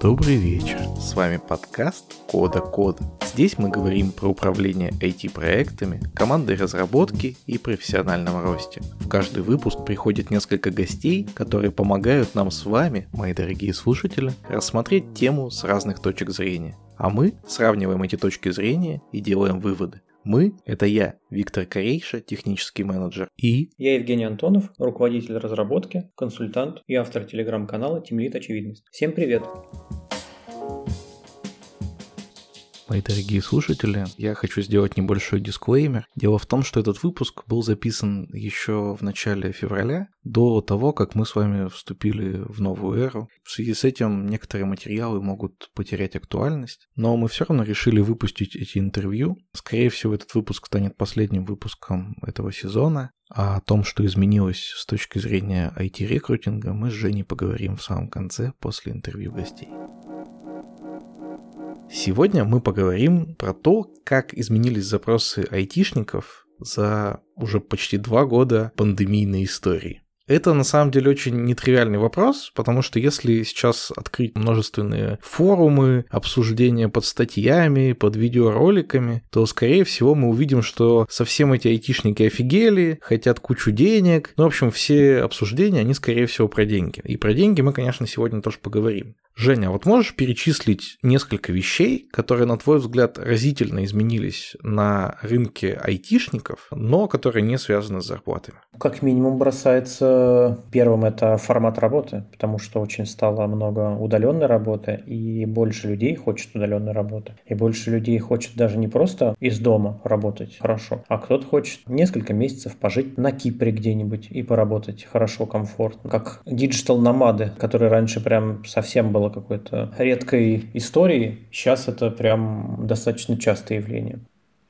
Добрый вечер. С вами подкаст Кода Кода. Здесь мы говорим про управление IT-проектами, командой разработки и профессиональном росте. В каждый выпуск приходит несколько гостей, которые помогают нам с вами, мои дорогие слушатели, рассмотреть тему с разных точек зрения. А мы сравниваем эти точки зрения и делаем выводы. Мы — это я, Виктор Корейша, технический менеджер, и... Я Евгений Антонов, руководитель разработки, консультант и автор телеграм-канала Тимлит Очевидность. Всем привет! Мои дорогие слушатели, я хочу сделать небольшой дисклеймер. Дело в том, что этот выпуск был записан еще в начале февраля, до того, как мы с вами вступили в новую эру. В связи с этим некоторые материалы могут потерять актуальность, но мы все равно решили выпустить эти интервью. Скорее всего, этот выпуск станет последним выпуском этого сезона, а о том, что изменилось с точки зрения IT-рекрутинга, мы с Женей поговорим в самом конце после интервью гостей. Сегодня мы поговорим про то, как изменились запросы айтишников за уже почти два года пандемийной истории. Это на самом деле очень нетривиальный вопрос, потому что если сейчас открыть множественные форумы, обсуждения под статьями, под видеороликами, то, скорее всего, мы увидим, что совсем эти айтишники офигели, хотят кучу денег. Ну, в общем, все обсуждения, они, скорее всего, про деньги. И про деньги мы, конечно, сегодня тоже поговорим. Женя, вот можешь перечислить несколько вещей, которые, на твой взгляд, разительно изменились на рынке айтишников, но которые не связаны с зарплатами? Как минимум бросается первым это формат работы, потому что очень стало много удаленной работы, и больше людей хочет удаленной работы. И больше людей хочет даже не просто из дома работать хорошо, а кто-то хочет несколько месяцев пожить на Кипре где-нибудь и поработать хорошо, комфортно. Как диджитал-номады, которые раньше прям совсем было какой-то редкой историей. Сейчас это прям достаточно частое явление.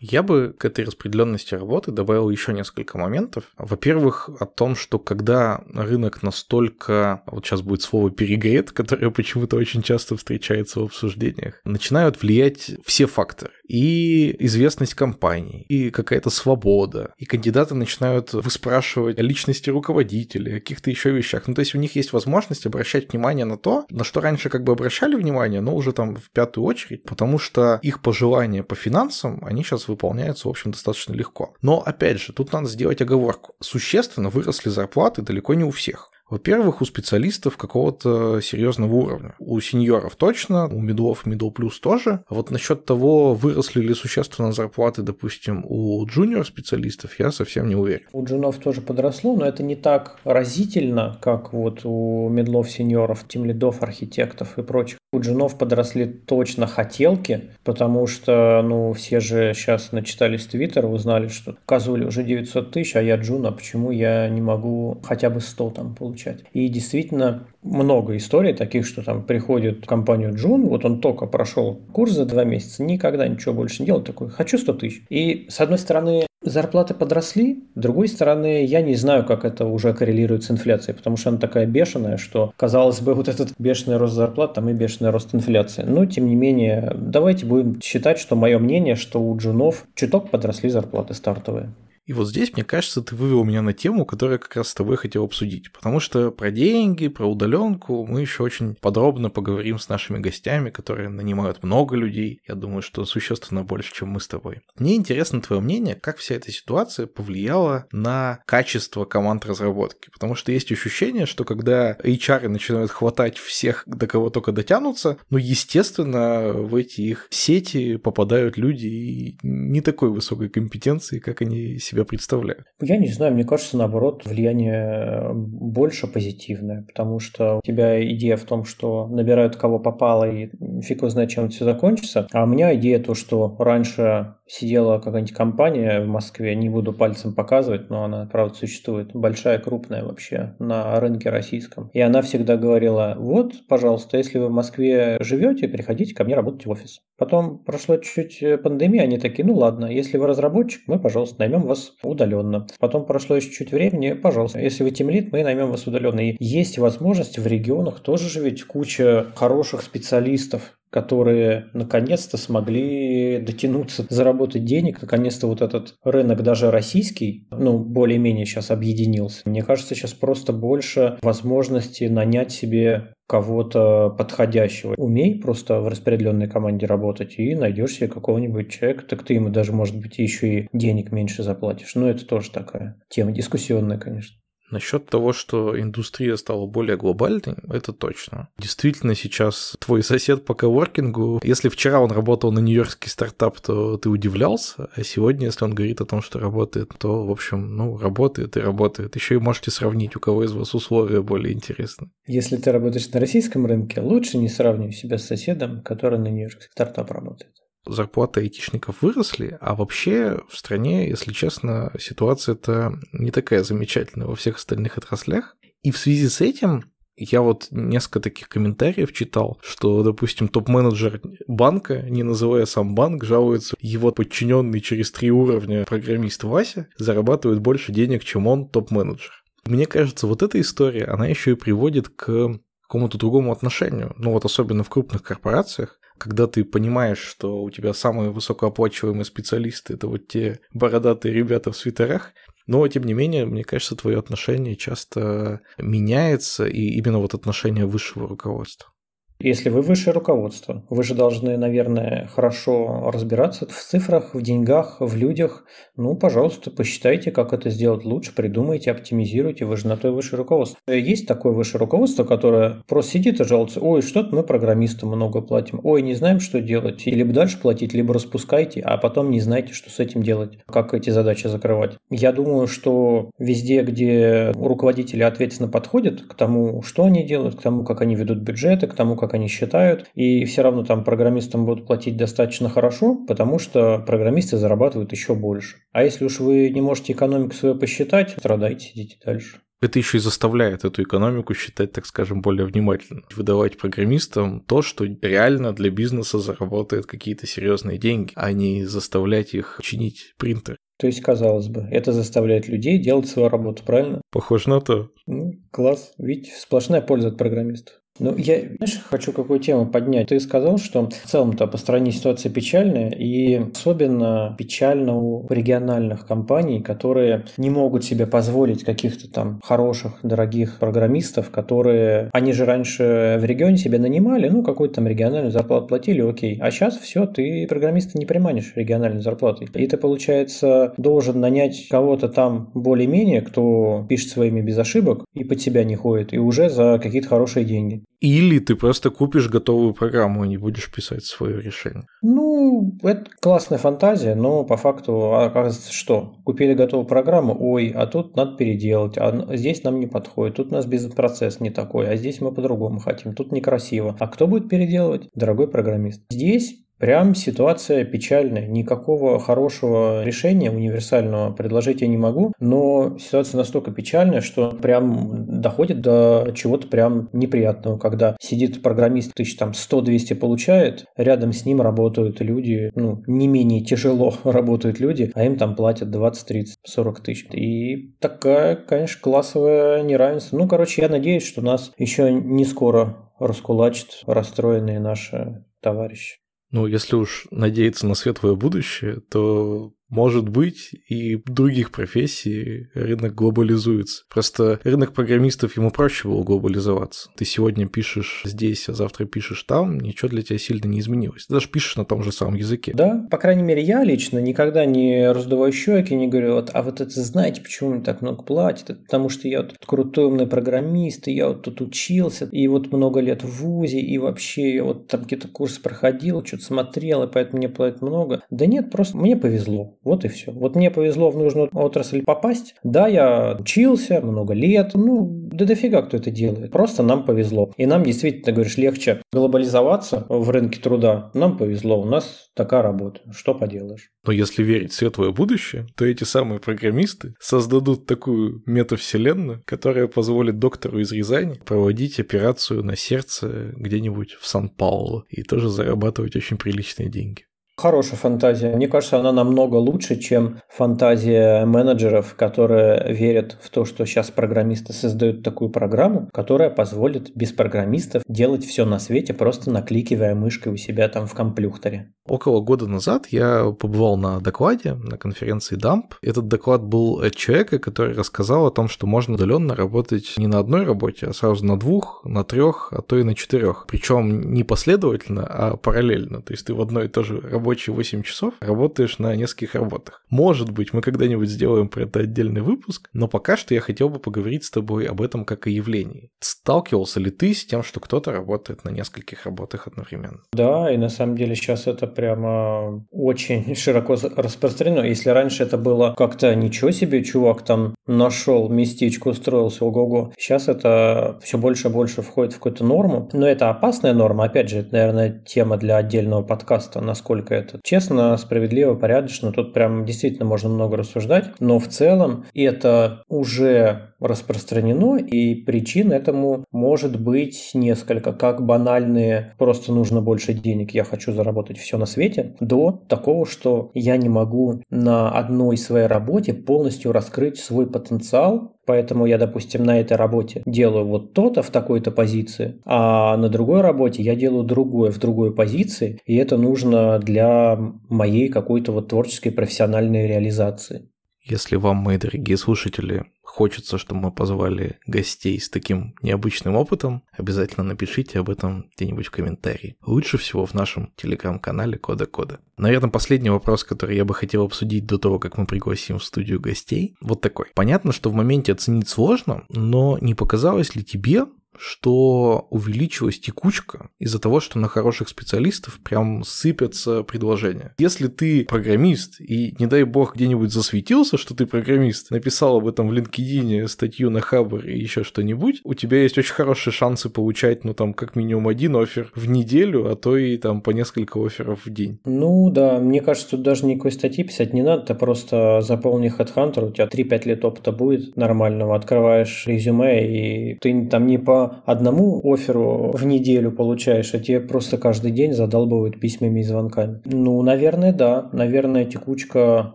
Я бы к этой распределенности работы добавил еще несколько моментов. Во-первых, о том, что когда рынок настолько, вот сейчас будет слово перегрет, которое почему-то очень часто встречается в обсуждениях, начинают влиять все факторы. И известность компании, и какая-то свобода, и кандидаты начинают выспрашивать о личности руководителя, о каких-то еще вещах. Ну, то есть у них есть возможность обращать внимание на то, на что раньше как бы обращали внимание, но уже там в пятую очередь, потому что их пожелания по финансам, они сейчас выполняются, в общем, достаточно легко. Но, опять же, тут надо сделать оговорку. Существенно выросли зарплаты далеко не у всех. Во-первых, у специалистов какого-то серьезного уровня. У сеньоров точно, у мидлов middle плюс тоже. А вот насчет того, выросли ли существенно зарплаты, допустим, у junior специалистов, я совсем не уверен. У джунов тоже подросло, но это не так разительно, как вот у мидлов, сеньоров, тимлидов, архитектов и прочих. У джунов подросли точно хотелки, потому что, ну, все же сейчас начитались Твиттер, узнали, что оказывали уже 900 тысяч, а я джун, а почему я не могу хотя бы 100 там получить? Получать. И действительно много историй таких, что там приходит в компанию Джун, вот он только прошел курс за два месяца, никогда ничего больше не делал, такой, хочу 100 тысяч. И с одной стороны, зарплаты подросли, с другой стороны, я не знаю, как это уже коррелирует с инфляцией, потому что она такая бешеная, что, казалось бы, вот этот бешеный рост зарплат, там и бешеный рост инфляции. Но, тем не менее, давайте будем считать, что мое мнение, что у джунов чуток подросли зарплаты стартовые. И вот здесь, мне кажется, ты вывел меня на тему, которую я как раз с тобой хотел обсудить. Потому что про деньги, про удаленку мы еще очень подробно поговорим с нашими гостями, которые нанимают много людей. Я думаю, что существенно больше, чем мы с тобой. Мне интересно твое мнение, как вся эта ситуация повлияла на качество команд разработки. Потому что есть ощущение, что когда HR начинают хватать всех, до кого только дотянутся, ну, естественно, в эти их сети попадают люди не такой высокой компетенции, как они себя себя представляют? Я не знаю, мне кажется, наоборот, влияние больше позитивное, потому что у тебя идея в том, что набирают кого попало, и фиг его знает, чем это все закончится. А у меня идея то, что раньше сидела какая-нибудь компания в Москве, не буду пальцем показывать, но она, правда, существует, большая, крупная вообще, на рынке российском. И она всегда говорила, вот, пожалуйста, если вы в Москве живете, приходите ко мне работать в офис. Потом прошло чуть пандемия, они такие, ну ладно, если вы разработчик, мы, пожалуйста, наймем вас удаленно. Потом прошло еще чуть времени, пожалуйста, если вы темлит, мы наймем вас удаленно. И есть возможность в регионах тоже же ведь куча хороших специалистов, которые наконец-то смогли дотянуться, заработать денег. Наконец-то вот этот рынок даже российский, ну, более-менее сейчас объединился. Мне кажется, сейчас просто больше возможностей нанять себе кого-то подходящего. Умей просто в распределенной команде работать и найдешь себе какого-нибудь человека, так ты ему даже, может быть, еще и денег меньше заплатишь. Но это тоже такая тема дискуссионная, конечно. Насчет того, что индустрия стала более глобальной, это точно. Действительно, сейчас твой сосед по коворкингу, если вчера он работал на нью-йоркский стартап, то ты удивлялся, а сегодня, если он говорит о том, что работает, то, в общем, ну, работает и работает. Еще и можете сравнить, у кого из вас условия более интересны. Если ты работаешь на российском рынке, лучше не сравнивай себя с соседом, который на нью-йоркский стартап работает зарплаты айтишников выросли, а вообще в стране, если честно, ситуация-то не такая замечательная во всех остальных отраслях. И в связи с этим я вот несколько таких комментариев читал, что, допустим, топ-менеджер банка, не называя сам банк, жалуется, его подчиненный через три уровня программист Вася зарабатывает больше денег, чем он топ-менеджер. Мне кажется, вот эта история, она еще и приводит к какому-то другому отношению. Ну вот особенно в крупных корпорациях, когда ты понимаешь, что у тебя самые высокооплачиваемые специалисты это вот те бородатые ребята в свитерах, но, тем не менее, мне кажется, твое отношение часто меняется, и именно вот отношение высшего руководства. Если вы высшее руководство, вы же должны, наверное, хорошо разбираться в цифрах, в деньгах, в людях. Ну, пожалуйста, посчитайте, как это сделать лучше, придумайте, оптимизируйте. Вы же на то и высшее руководство. Есть такое высшее руководство, которое просто сидит и жалуется. Ой, что-то мы программистам много платим. Ой, не знаем, что делать. Либо дальше платить, либо распускайте, а потом не знаете, что с этим делать, как эти задачи закрывать. Я думаю, что везде, где руководители ответственно подходят к тому, что они делают, к тому, как они ведут бюджеты, к тому, как как они считают, и все равно там программистам будут платить достаточно хорошо, потому что программисты зарабатывают еще больше. А если уж вы не можете экономику свою посчитать, страдайте, идите дальше. Это еще и заставляет эту экономику считать, так скажем, более внимательно. Выдавать программистам то, что реально для бизнеса заработает какие-то серьезные деньги, а не заставлять их чинить принтер. То есть, казалось бы, это заставляет людей делать свою работу, правильно? Похоже на то. Ну, класс. Видите, сплошная польза от программистов. Ну, я, знаешь, хочу какую тему поднять. Ты сказал, что в целом-то по стране ситуация печальная, и особенно печально у региональных компаний, которые не могут себе позволить каких-то там хороших, дорогих программистов, которые... Они же раньше в регионе себе нанимали, ну, какую-то там региональную зарплату платили, окей. А сейчас все, ты программиста не приманишь региональной зарплатой. И ты, получается, должен нанять кого-то там более-менее, кто пишет своими без ошибок и под себя не ходит, и уже за какие-то хорошие деньги. Или ты просто купишь готовую программу и не будешь писать свое решение. Ну, это классная фантазия, но по факту оказывается, что купили готовую программу, ой, а тут надо переделать, а здесь нам не подходит, тут у нас бизнес-процесс не такой, а здесь мы по-другому хотим, тут некрасиво. А кто будет переделывать? Дорогой программист. Здесь Прям ситуация печальная. Никакого хорошего решения универсального предложить я не могу, но ситуация настолько печальная, что прям доходит до чего-то прям неприятного, когда сидит программист, тысяч там 100-200 получает, рядом с ним работают люди, ну, не менее тяжело работают люди, а им там платят 20, 30, 40 тысяч. И такая, конечно, классовое неравенство. Ну, короче, я надеюсь, что нас еще не скоро раскулачат расстроенные наши товарищи. Ну, если уж надеяться на светлое будущее, то может быть, и других профессий рынок глобализуется. Просто рынок программистов ему проще было глобализоваться. Ты сегодня пишешь здесь, а завтра пишешь там, ничего для тебя сильно не изменилось. Ты даже пишешь на том же самом языке. Да, по крайней мере, я лично никогда не раздуваю щеки, не говорю, вот, а вот это знаете, почему мне так много платят? Это потому что я вот крутой умный программист, и я вот тут учился, и вот много лет в ВУЗе, и вообще я вот там какие-то курсы проходил, что-то смотрел, и поэтому мне платят много. Да нет, просто мне повезло. Вот и все. Вот мне повезло в нужную отрасль попасть. Да, я учился много лет. Ну, да дофига кто это делает. Просто нам повезло. И нам действительно, говоришь, легче глобализоваться в рынке труда. Нам повезло. У нас такая работа. Что поделаешь. Но если верить в светлое будущее, то эти самые программисты создадут такую метавселенную, которая позволит доктору из Рязани проводить операцию на сердце где-нибудь в Сан-Паулу и тоже зарабатывать очень приличные деньги. Хорошая фантазия. Мне кажется, она намного лучше, чем фантазия менеджеров, которые верят в то, что сейчас программисты создают такую программу, которая позволит без программистов делать все на свете, просто накликивая мышкой у себя там в комплюхтере. Около года назад я побывал на докладе на конференции DAMP. Этот доклад был от человека, который рассказал о том, что можно удаленно работать не на одной работе, а сразу на двух, на трех, а то и на четырех. Причем не последовательно, а параллельно. То есть ты в одной и той же работе рабочие 8 часов работаешь на нескольких работах. Может быть, мы когда-нибудь сделаем про это отдельный выпуск, но пока что я хотел бы поговорить с тобой об этом как о явлении. Сталкивался ли ты с тем, что кто-то работает на нескольких работах одновременно? Да, и на самом деле сейчас это прямо очень широко распространено. Если раньше это было как-то ничего себе, чувак там нашел местечко, устроился, ого-го. Сейчас это все больше и больше входит в какую-то норму. Но это опасная норма. Опять же, это, наверное, тема для отдельного подкаста, насколько это честно, справедливо, порядочно. Тут прям действительно можно много рассуждать. Но в целом это уже распространено, и причин этому может быть несколько, как банальные «просто нужно больше денег, я хочу заработать все на свете», до такого, что я не могу на одной своей работе полностью раскрыть свой потенциал, Поэтому я, допустим, на этой работе делаю вот то-то в такой-то позиции, а на другой работе я делаю другое в другой позиции, и это нужно для моей какой-то вот творческой профессиональной реализации. Если вам, мои дорогие слушатели, хочется, чтобы мы позвали гостей с таким необычным опытом, обязательно напишите об этом где-нибудь в комментарии. Лучше всего в нашем телеграм-канале Кода Кода. Наверное, последний вопрос, который я бы хотел обсудить до того, как мы пригласим в студию гостей, вот такой. Понятно, что в моменте оценить сложно, но не показалось ли тебе, что увеличилась текучка из-за того, что на хороших специалистов прям сыпятся предложения. Если ты программист и, не дай бог, где-нибудь засветился, что ты программист, написал об этом в LinkedIn статью на Хабр и еще что-нибудь, у тебя есть очень хорошие шансы получать, ну, там, как минимум один офер в неделю, а то и там по несколько офферов в день. Ну, да, мне кажется, тут даже никакой статьи писать не надо, ты просто заполни HeadHunter, у тебя 3-5 лет опыта будет нормального, открываешь резюме, и ты там не по одному оферу в неделю получаешь, а тебе просто каждый день задалбывают письмами и звонками. Ну, наверное, да. Наверное, текучка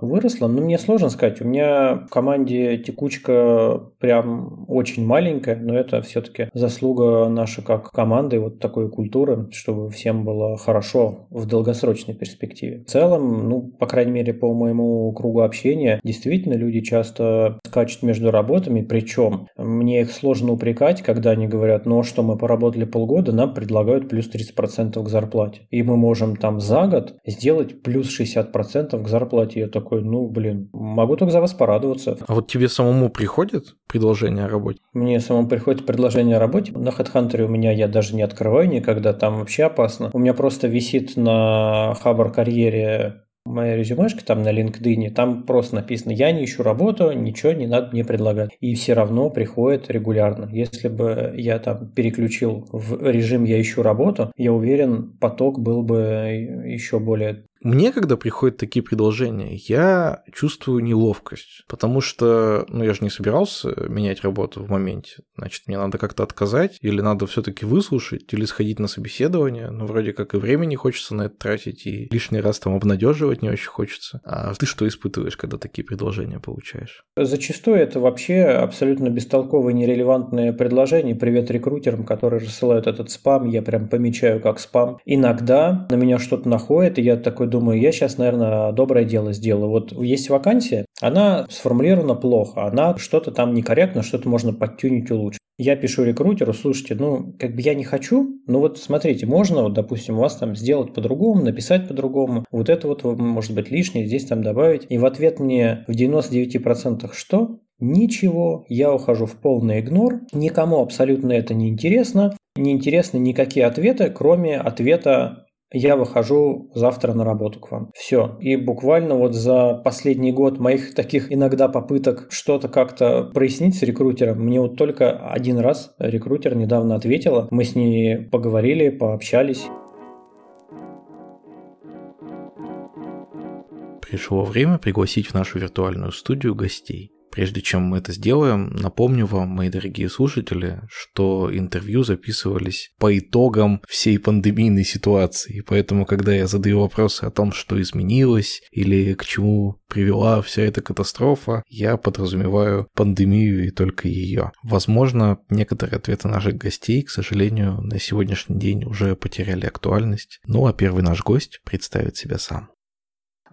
выросла. Но мне сложно сказать. У меня в команде текучка прям очень маленькая, но это все-таки заслуга наша как команды, вот такой культуры, чтобы всем было хорошо в долгосрочной перспективе. В целом, ну, по крайней мере, по моему кругу общения, действительно люди часто скачут между работами, причем мне их сложно упрекать, когда они говорят, говорят, ну что, мы поработали полгода, нам предлагают плюс 30% к зарплате. И мы можем там за год сделать плюс 60% к зарплате. Я такой, ну блин, могу только за вас порадоваться. А вот тебе самому приходит предложение о работе? Мне самому приходит предложение о работе. На HeadHunter у меня я даже не открываю никогда, там вообще опасно. У меня просто висит на Хабар карьере моя резюмешка там на LinkedIn, там просто написано «Я не ищу работу, ничего не надо мне предлагать». И все равно приходит регулярно. Если бы я там переключил в режим «Я ищу работу», я уверен, поток был бы еще более мне, когда приходят такие предложения, я чувствую неловкость, потому что, ну, я же не собирался менять работу в моменте. Значит, мне надо как-то отказать, или надо все таки выслушать, или сходить на собеседование. Ну, вроде как и времени хочется на это тратить, и лишний раз там обнадеживать не очень хочется. А ты что испытываешь, когда такие предложения получаешь? Зачастую это вообще абсолютно бестолковые, нерелевантные предложения. Привет рекрутерам, которые рассылают этот спам, я прям помечаю как спам. Иногда на меня что-то находит, и я такой думаю, я сейчас, наверное, доброе дело сделаю. Вот есть вакансия, она сформулирована плохо, она что-то там некорректно, что-то можно подтюнить улучшить. Я пишу рекрутеру, слушайте, ну, как бы я не хочу, но вот смотрите, можно, вот, допустим, у вас там сделать по-другому, написать по-другому, вот это вот может быть лишнее, здесь там добавить. И в ответ мне в 99% что? Ничего, я ухожу в полный игнор, никому абсолютно это не интересно, не интересны никакие ответы, кроме ответа я выхожу завтра на работу к вам. Все. И буквально вот за последний год моих таких иногда попыток что-то как-то прояснить с рекрутером, мне вот только один раз рекрутер недавно ответила. Мы с ней поговорили, пообщались. Пришло время пригласить в нашу виртуальную студию гостей. Прежде чем мы это сделаем, напомню вам, мои дорогие слушатели, что интервью записывались по итогам всей пандемийной ситуации. Поэтому, когда я задаю вопросы о том, что изменилось или к чему привела вся эта катастрофа, я подразумеваю пандемию и только ее. Возможно, некоторые ответы наших гостей, к сожалению, на сегодняшний день уже потеряли актуальность. Ну а первый наш гость представит себя сам.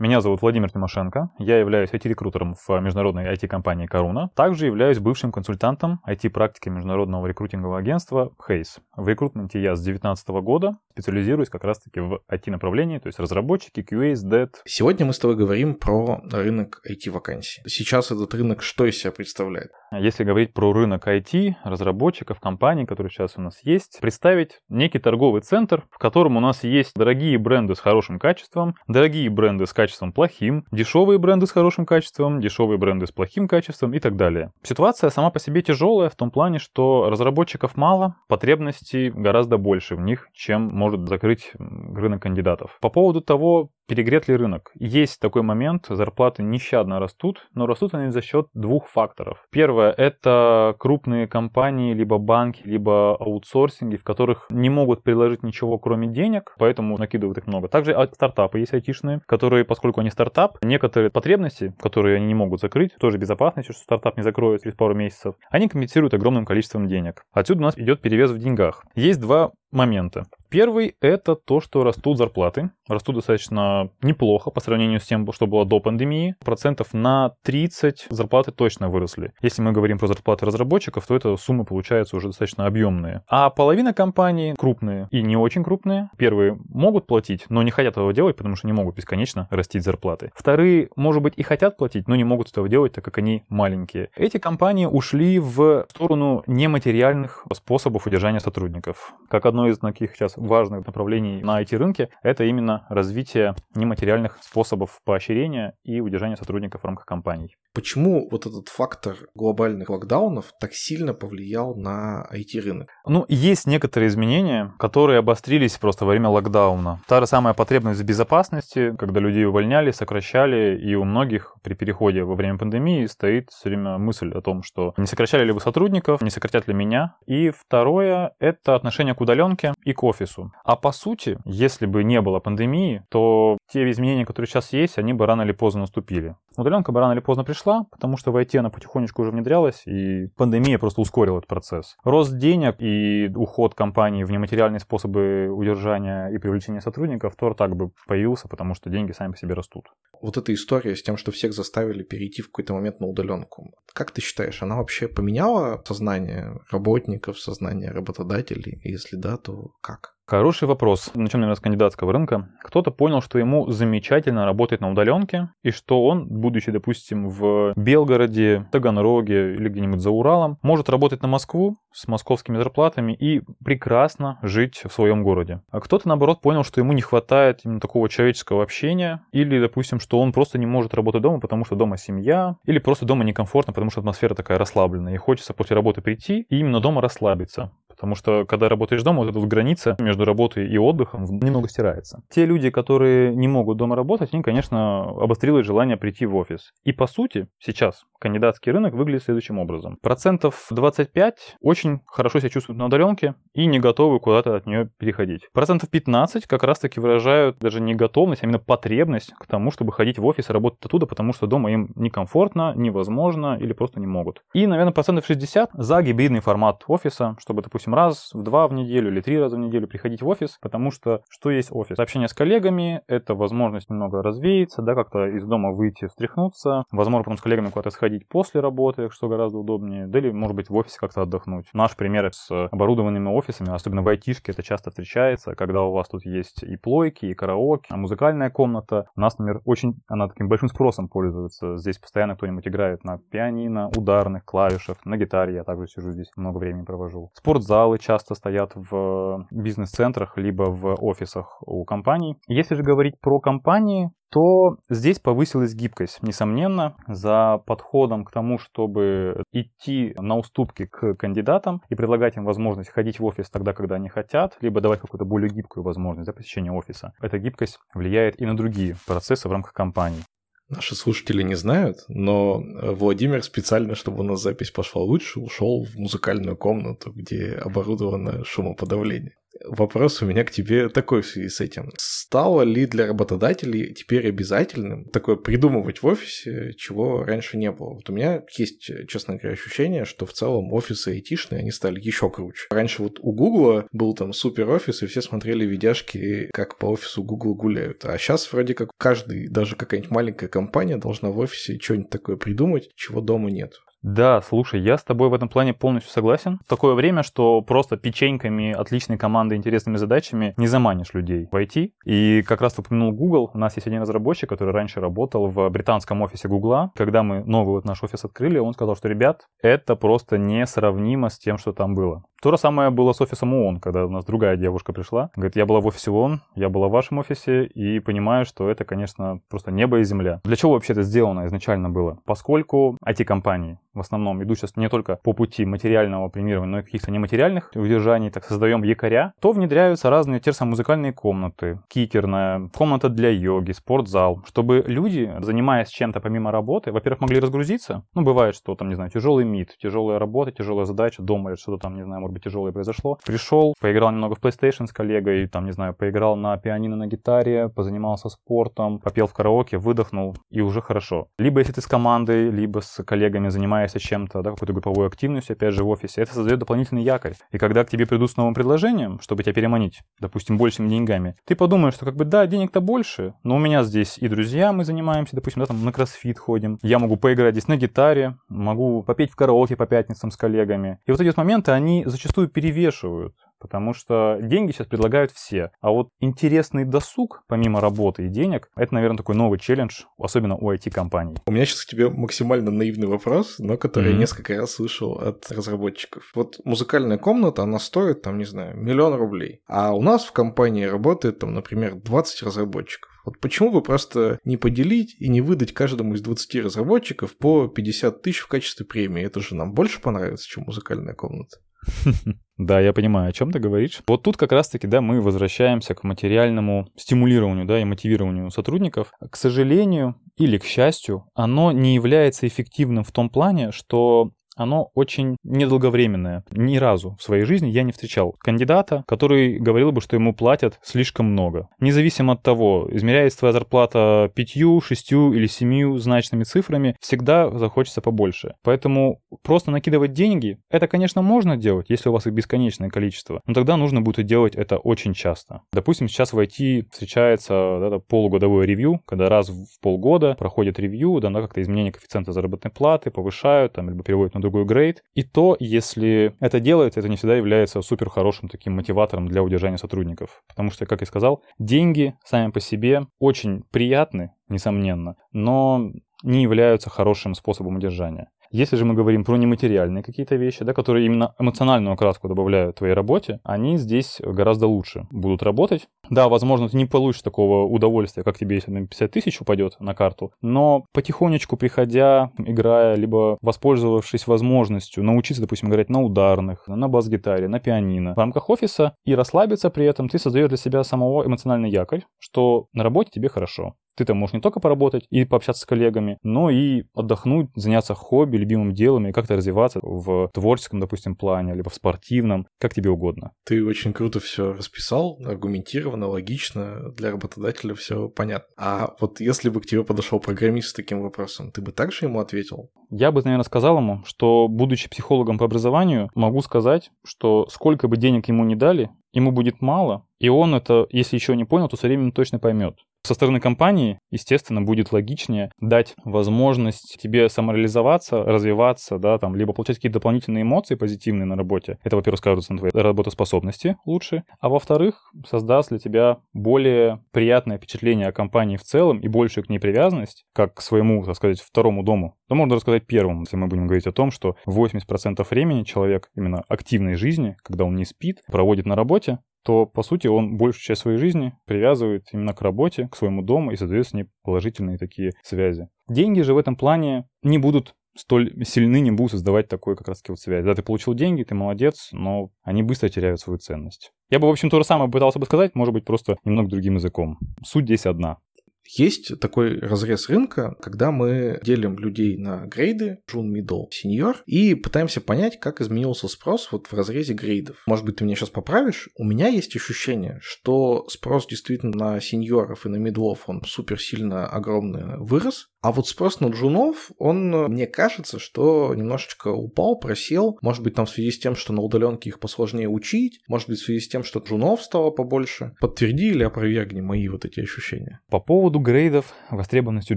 Меня зовут Владимир Тимошенко. Я являюсь IT-рекрутером в международной IT-компании Каруна. Также являюсь бывшим консультантом IT-практики международного рекрутингового агентства Hayes. В рекрутменте я с 2019 года специализируюсь как раз-таки в IT-направлении, то есть разработчики, QA, DET. Сегодня мы с тобой говорим про рынок IT-вакансий. Сейчас этот рынок что из себя представляет? Если говорить про рынок IT, разработчиков, компаний, которые сейчас у нас есть, представить некий торговый центр, в котором у нас есть дорогие бренды с хорошим качеством, дорогие бренды с качеством качеством плохим, дешевые бренды с хорошим качеством, дешевые бренды с плохим качеством и так далее. Ситуация сама по себе тяжелая в том плане, что разработчиков мало, потребностей гораздо больше в них, чем может закрыть рынок кандидатов. По поводу того, перегрет ли рынок. Есть такой момент, зарплаты нещадно растут, но растут они за счет двух факторов. Первое – это крупные компании, либо банки, либо аутсорсинги, в которых не могут приложить ничего, кроме денег, поэтому накидывают их много. Также стартапы есть айтишные, которые, поскольку они стартап, некоторые потребности, которые они не могут закрыть, тоже безопасности, что стартап не закроет через пару месяцев, они компенсируют огромным количеством денег. Отсюда у нас идет перевес в деньгах. Есть два момента. Первый – это то, что растут зарплаты. Растут достаточно неплохо по сравнению с тем, что было до пандемии. Процентов на 30 зарплаты точно выросли. Если мы говорим про зарплаты разработчиков, то эта сумма получается уже достаточно объемные. А половина компаний крупные и не очень крупные. Первые могут платить, но не хотят этого делать, потому что не могут бесконечно растить зарплаты. Вторые, может быть, и хотят платить, но не могут этого делать, так как они маленькие. Эти компании ушли в сторону нематериальных способов удержания сотрудников. Как одно из таких сейчас важных направлений на IT-рынке — это именно развитие нематериальных способов поощрения и удержания сотрудников в рамках компаний. Почему вот этот фактор глобальных локдаунов так сильно повлиял на IT-рынок? Ну, есть некоторые изменения, которые обострились просто во время локдауна. Та же самая потребность в безопасности, когда людей увольняли, сокращали, и у многих при переходе во время пандемии стоит все время мысль о том, что не сокращали ли вы сотрудников, не сократят ли меня. И второе — это отношение к удаленке и к офису. А по сути, если бы не было пандемии, то те изменения, которые сейчас есть, они бы рано или поздно наступили. Удаленка бы рано или поздно пришла, потому что в IT она потихонечку уже внедрялась, и пандемия просто ускорила этот процесс. Рост денег и уход компании в нематериальные способы удержания и привлечения сотрудников тоже так бы появился, потому что деньги сами по себе растут. Вот эта история с тем, что всех заставили перейти в какой-то момент на удаленку, как ты считаешь, она вообще поменяла сознание работников, сознание работодателей? Если да, то как? Хороший вопрос. Начнем, наверное, с кандидатского рынка. Кто-то понял, что ему замечательно работать на удаленке, и что он, будучи, допустим, в Белгороде, Таганроге или где-нибудь за Уралом, может работать на Москву с московскими зарплатами и прекрасно жить в своем городе. А кто-то, наоборот, понял, что ему не хватает именно такого человеческого общения, или, допустим, что он просто не может работать дома, потому что дома семья, или просто дома некомфортно, потому что атмосфера такая расслабленная, и хочется после работы прийти и именно дома расслабиться. Потому что, когда работаешь дома, вот эта вот граница между работой и отдыхом немного стирается. Те люди, которые не могут дома работать, они, конечно, обострилось желание прийти в офис. И, по сути, сейчас кандидатский рынок выглядит следующим образом. Процентов 25 очень хорошо себя чувствуют на удаленке и не готовы куда-то от нее переходить. Процентов 15 как раз-таки выражают даже не готовность, а именно потребность к тому, чтобы ходить в офис и работать оттуда, потому что дома им некомфортно, невозможно или просто не могут. И, наверное, процентов 60 за гибридный формат офиса, чтобы, допустим, допустим, раз в два в неделю или три раза в неделю приходить в офис, потому что что есть офис? Общение с коллегами, это возможность немного развеяться, да, как-то из дома выйти, встряхнуться, возможно, потом с коллегами куда-то сходить после работы, что гораздо удобнее, да или, может быть, в офисе как-то отдохнуть. Наш пример с оборудованными офисами, особенно в айтишке, это часто встречается, когда у вас тут есть и плойки, и караоке, музыкальная комната. У нас, например, очень, она таким большим спросом пользуется. Здесь постоянно кто-нибудь играет на пианино, ударных, клавишах, на гитаре я также сижу здесь, много времени провожу. Спортзал залы часто стоят в бизнес-центрах, либо в офисах у компаний. Если же говорить про компании, то здесь повысилась гибкость. Несомненно, за подходом к тому, чтобы идти на уступки к кандидатам и предлагать им возможность ходить в офис тогда, когда они хотят, либо давать какую-то более гибкую возможность за посещение офиса. Эта гибкость влияет и на другие процессы в рамках компании. Наши слушатели не знают, но Владимир специально, чтобы у нас запись пошла лучше, ушел в музыкальную комнату, где оборудовано шумоподавление. Вопрос у меня к тебе такой в связи с этим. Стало ли для работодателей теперь обязательным такое придумывать в офисе, чего раньше не было? Вот у меня есть, честно говоря, ощущение, что в целом офисы айтишные, они стали еще круче. Раньше вот у Гугла был там супер офис, и все смотрели видяшки, как по офису Google гуляют. А сейчас вроде как каждый, даже какая-нибудь маленькая компания должна в офисе что-нибудь такое придумать, чего дома нет. Да, слушай, я с тобой в этом плане полностью согласен. Такое время, что просто печеньками, отличной командой, интересными задачами не заманишь людей в IT. И как раз ты упомянул Google. У нас есть один разработчик, который раньше работал в британском офисе Google. Когда мы новый вот наш офис открыли, он сказал, что, ребят, это просто несравнимо с тем, что там было. То же самое было с офисом ООН, когда у нас другая девушка пришла. Говорит, я была в офисе ООН, я была в вашем офисе, и понимаю, что это, конечно, просто небо и земля. Для чего вообще это сделано изначально было? Поскольку IT-компании в основном идут сейчас не только по пути материального премирования, но и каких-то нематериальных удержаний, так создаем якоря, то внедряются разные те же музыкальные комнаты, кикерная, комната для йоги, спортзал, чтобы люди, занимаясь чем-то помимо работы, во-первых, могли разгрузиться. Ну, бывает, что там, не знаю, тяжелый мид, тяжелая работа, тяжелая задача, дома или что-то там, не знаю, может быть, тяжелое произошло. Пришел, поиграл немного в PlayStation с коллегой, там, не знаю, поиграл на пианино на гитаре, позанимался спортом, попел в караоке, выдохнул, и уже хорошо. Либо если ты с командой, либо с коллегами занимаешься чем-то, да, какой-то групповой активностью, опять же, в офисе, это создает дополнительный якорь. И когда к тебе придут с новым предложением, чтобы тебя переманить, допустим, большими деньгами, ты подумаешь, что как бы да, денег-то больше, но у меня здесь и друзья, мы занимаемся, допустим, да, там на кроссфит ходим, я могу поиграть здесь на гитаре, могу попеть в караоке по пятницам с коллегами. И вот эти вот моменты, они зачастую перевешивают Потому что деньги сейчас предлагают все. А вот интересный досуг, помимо работы и денег, это, наверное, такой новый челлендж, особенно у IT-компаний. У меня сейчас к тебе максимально наивный вопрос, но который mm-hmm. я несколько раз слышал от разработчиков. Вот музыкальная комната, она стоит, там, не знаю, миллион рублей. А у нас в компании работает, там, например, 20 разработчиков. Вот почему бы просто не поделить и не выдать каждому из 20 разработчиков по 50 тысяч в качестве премии? Это же нам больше понравится, чем музыкальная комната. Да, я понимаю, о чем ты говоришь. Вот тут как раз-таки, да, мы возвращаемся к материальному стимулированию, да, и мотивированию сотрудников. К сожалению или к счастью, оно не является эффективным в том плане, что оно очень недолговременное. Ни разу в своей жизни я не встречал кандидата, который говорил бы, что ему платят слишком много. Независимо от того, измеряется твоя зарплата пятью, шестью или семью значными цифрами, всегда захочется побольше. Поэтому просто накидывать деньги, это, конечно, можно делать, если у вас их бесконечное количество, но тогда нужно будет делать это очень часто. Допустим, сейчас в IT встречается да, полугодовое ревью, когда раз в полгода проходит ревью, да, как-то изменение коэффициента заработной платы повышают, там, либо переводят на другой грейд. И то, если это делается, это не всегда является супер хорошим таким мотиватором для удержания сотрудников. Потому что, как я сказал, деньги сами по себе очень приятны, несомненно, но не являются хорошим способом удержания. Если же мы говорим про нематериальные какие-то вещи, да, которые именно эмоциональную окраску добавляют твоей работе, они здесь гораздо лучше будут работать. Да, возможно, ты не получишь такого удовольствия, как тебе, если на 50 тысяч упадет на карту, но потихонечку приходя, играя, либо воспользовавшись возможностью научиться, допустим, играть на ударных, на бас-гитаре, на пианино в рамках офиса и расслабиться при этом, ты создаешь для себя самого эмоциональный якорь, что на работе тебе хорошо. Ты там можешь не только поработать и пообщаться с коллегами, но и отдохнуть, заняться хобби, любимым делом и как-то развиваться в творческом, допустим, плане, либо в спортивном, как тебе угодно. Ты очень круто все расписал, аргументированно, логично, для работодателя все понятно. А вот если бы к тебе подошел программист с таким вопросом, ты бы также ему ответил? Я бы, наверное, сказал ему, что, будучи психологом по образованию, могу сказать, что сколько бы денег ему не дали, ему будет мало, и он это, если еще не понял, то со временем точно поймет. Со стороны компании, естественно, будет логичнее дать возможность тебе самореализоваться, развиваться, да, там, либо получать какие-то дополнительные эмоции позитивные на работе. Это, во-первых, скажется на твоей работоспособности лучше, а во-вторых, создаст для тебя более приятное впечатление о компании в целом и большую к ней привязанность, как к своему, так сказать, второму дому. То можно рассказать первому, если мы будем говорить о том, что 80% времени человек именно активной жизни, когда он не спит, проводит на работе, то, по сути, он большую часть своей жизни привязывает именно к работе, к своему дому и создает с ней положительные такие связи. Деньги же в этом плане не будут столь сильны, не будут создавать такой как раз таки вот связь. Да, ты получил деньги, ты молодец, но они быстро теряют свою ценность. Я бы, в общем, то же самое пытался бы сказать, может быть, просто немного другим языком. Суть здесь одна. Есть такой разрез рынка, когда мы делим людей на грейды, джун, middle, senior, и пытаемся понять, как изменился спрос вот в разрезе грейдов. Может быть, ты меня сейчас поправишь? У меня есть ощущение, что спрос действительно на сеньоров и на мидлов, он супер сильно огромный вырос, а вот спрос на джунов, он, мне кажется, что немножечко упал, просел. Может быть, там в связи с тем, что на удаленке их посложнее учить. Может быть, в связи с тем, что джунов стало побольше. Подтверди или опровергни мои вот эти ощущения. По поводу грейдов, востребованностью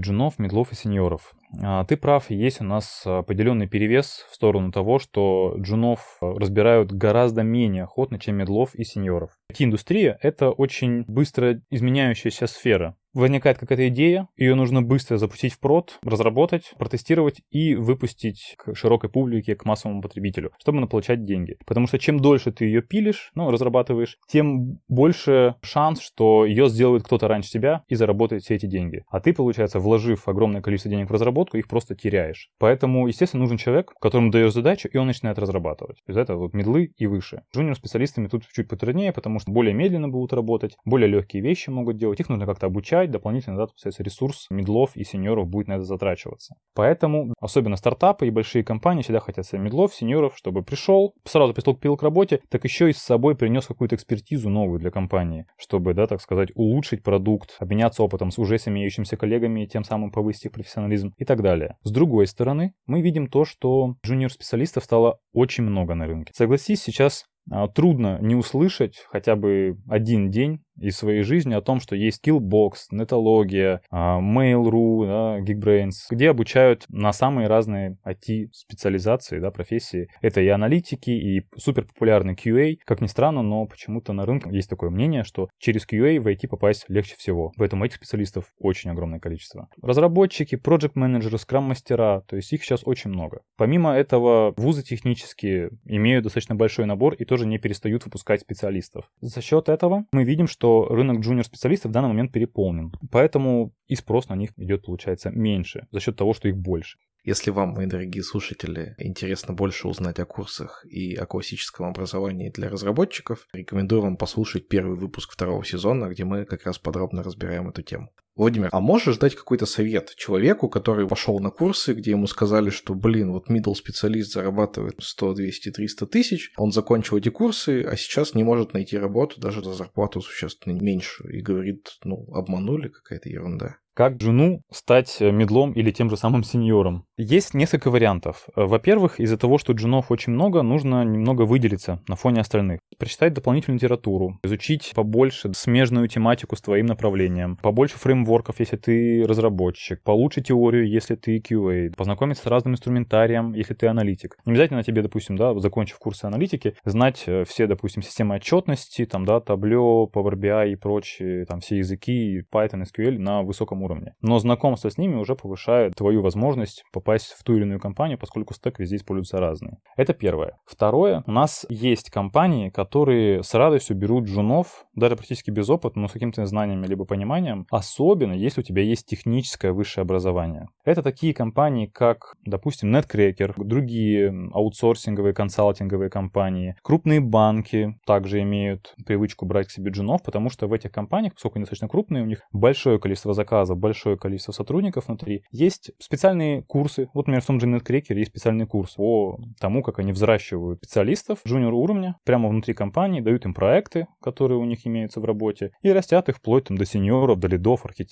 джунов, медлов и сеньоров. А, ты прав, есть у нас определенный перевес в сторону того, что джунов разбирают гораздо менее охотно, чем медлов и сеньоров. IT-индустрия — это очень быстро изменяющаяся сфера возникает какая-то идея, ее нужно быстро запустить в прод, разработать, протестировать и выпустить к широкой публике, к массовому потребителю, чтобы получать деньги. Потому что чем дольше ты ее пилишь, ну, разрабатываешь, тем больше шанс, что ее сделает кто-то раньше тебя и заработает все эти деньги. А ты, получается, вложив огромное количество денег в разработку, их просто теряешь. Поэтому, естественно, нужен человек, которому даешь задачу, и он начинает разрабатывать. То есть это вот медлы и выше. Джуниор-специалистами тут чуть потруднее, потому что более медленно будут работать, более легкие вещи могут делать, их нужно как-то обучать, собирать, дополнительно, да, получается, ресурс медлов и сеньоров будет на это затрачиваться. Поэтому, особенно стартапы и большие компании всегда хотят себе медлов, сеньоров, чтобы пришел, сразу приступил к работе, так еще и с собой принес какую-то экспертизу новую для компании, чтобы, да, так сказать, улучшить продукт, обменяться опытом с уже имеющимися коллегами, тем самым повысить их профессионализм и так далее. С другой стороны, мы видим то, что джуниор-специалистов стало очень много на рынке. Согласись, сейчас а, трудно не услышать хотя бы один день из своей жизни о том, что есть Skillbox, Netologia, а, Mail.ru, да, Geekbrains, где обучают на самые разные IT-специализации, да, профессии. Это и аналитики, и супер популярный QA. Как ни странно, но почему-то на рынке есть такое мнение, что через QA в IT попасть легче всего. Поэтому этих специалистов очень огромное количество. Разработчики, проект-менеджеры, скрам-мастера, то есть их сейчас очень много. Помимо этого, вузы технические имеют достаточно большой набор и тоже не перестают выпускать специалистов. За счет этого мы видим, что что рынок джуниор-специалистов в данный момент переполнен. Поэтому и спрос на них идет, получается, меньше за счет того, что их больше. Если вам, мои дорогие слушатели, интересно больше узнать о курсах и о классическом образовании для разработчиков, рекомендую вам послушать первый выпуск второго сезона, где мы как раз подробно разбираем эту тему. Владимир, а можешь дать какой-то совет человеку, который пошел на курсы, где ему сказали, что, блин, вот middle специалист зарабатывает 100, 200, 300 тысяч, он закончил эти курсы, а сейчас не может найти работу даже за зарплату существенно меньше, и говорит, ну, обманули, какая-то ерунда. Как жену стать э, медлом или тем же самым сеньором? Есть несколько вариантов. Э, во-первых, из-за того, что джунов очень много, нужно немного выделиться на фоне остальных. Прочитать дополнительную литературу, изучить побольше смежную тематику с твоим направлением, побольше фреймворков, если ты разработчик, получше теорию, если ты QA, познакомиться с разным инструментарием, если ты аналитик. Не обязательно тебе, допустим, да, закончив курсы аналитики, знать э, все, допустим, системы отчетности, там, да, Tableau, Power BI и прочие, там, все языки, Python, SQL на высоком уровне. Но знакомство с ними уже повышает твою возможность попасть в ту или иную компанию, поскольку стек везде используется разный. Это первое. Второе, у нас есть компании, которые с радостью берут джунов, даже практически без опыта, но с какими-то знаниями либо пониманием, особенно если у тебя есть техническое высшее образование. Это такие компании, как, допустим, Netcracker, другие аутсорсинговые, консалтинговые компании, крупные банки также имеют привычку брать к себе джунов, потому что в этих компаниях, поскольку они достаточно крупные, у них большое количество заказов, большое количество сотрудников внутри. Есть специальные курсы. Вот, например, в том же NetCracker есть специальный курс по тому, как они взращивают специалистов джуниор уровня прямо внутри компании, дают им проекты, которые у них имеются в работе, и растят их вплоть там, до сеньоров, до лидов, архитекторов.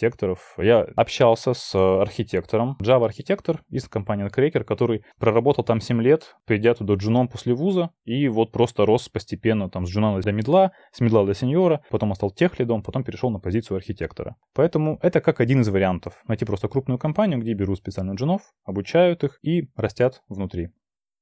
Я общался с архитектором, Java-архитектор из компании NetCracker, который проработал там 7 лет, придя туда джуном после вуза, и вот просто рос постепенно там с джуна для медла, с медла до сеньора, потом стал техлидом, потом перешел на позицию архитектора. Поэтому это как один из вариантов. Найти просто крупную компанию, где берут специальных джунов, обучают их и растят внутри.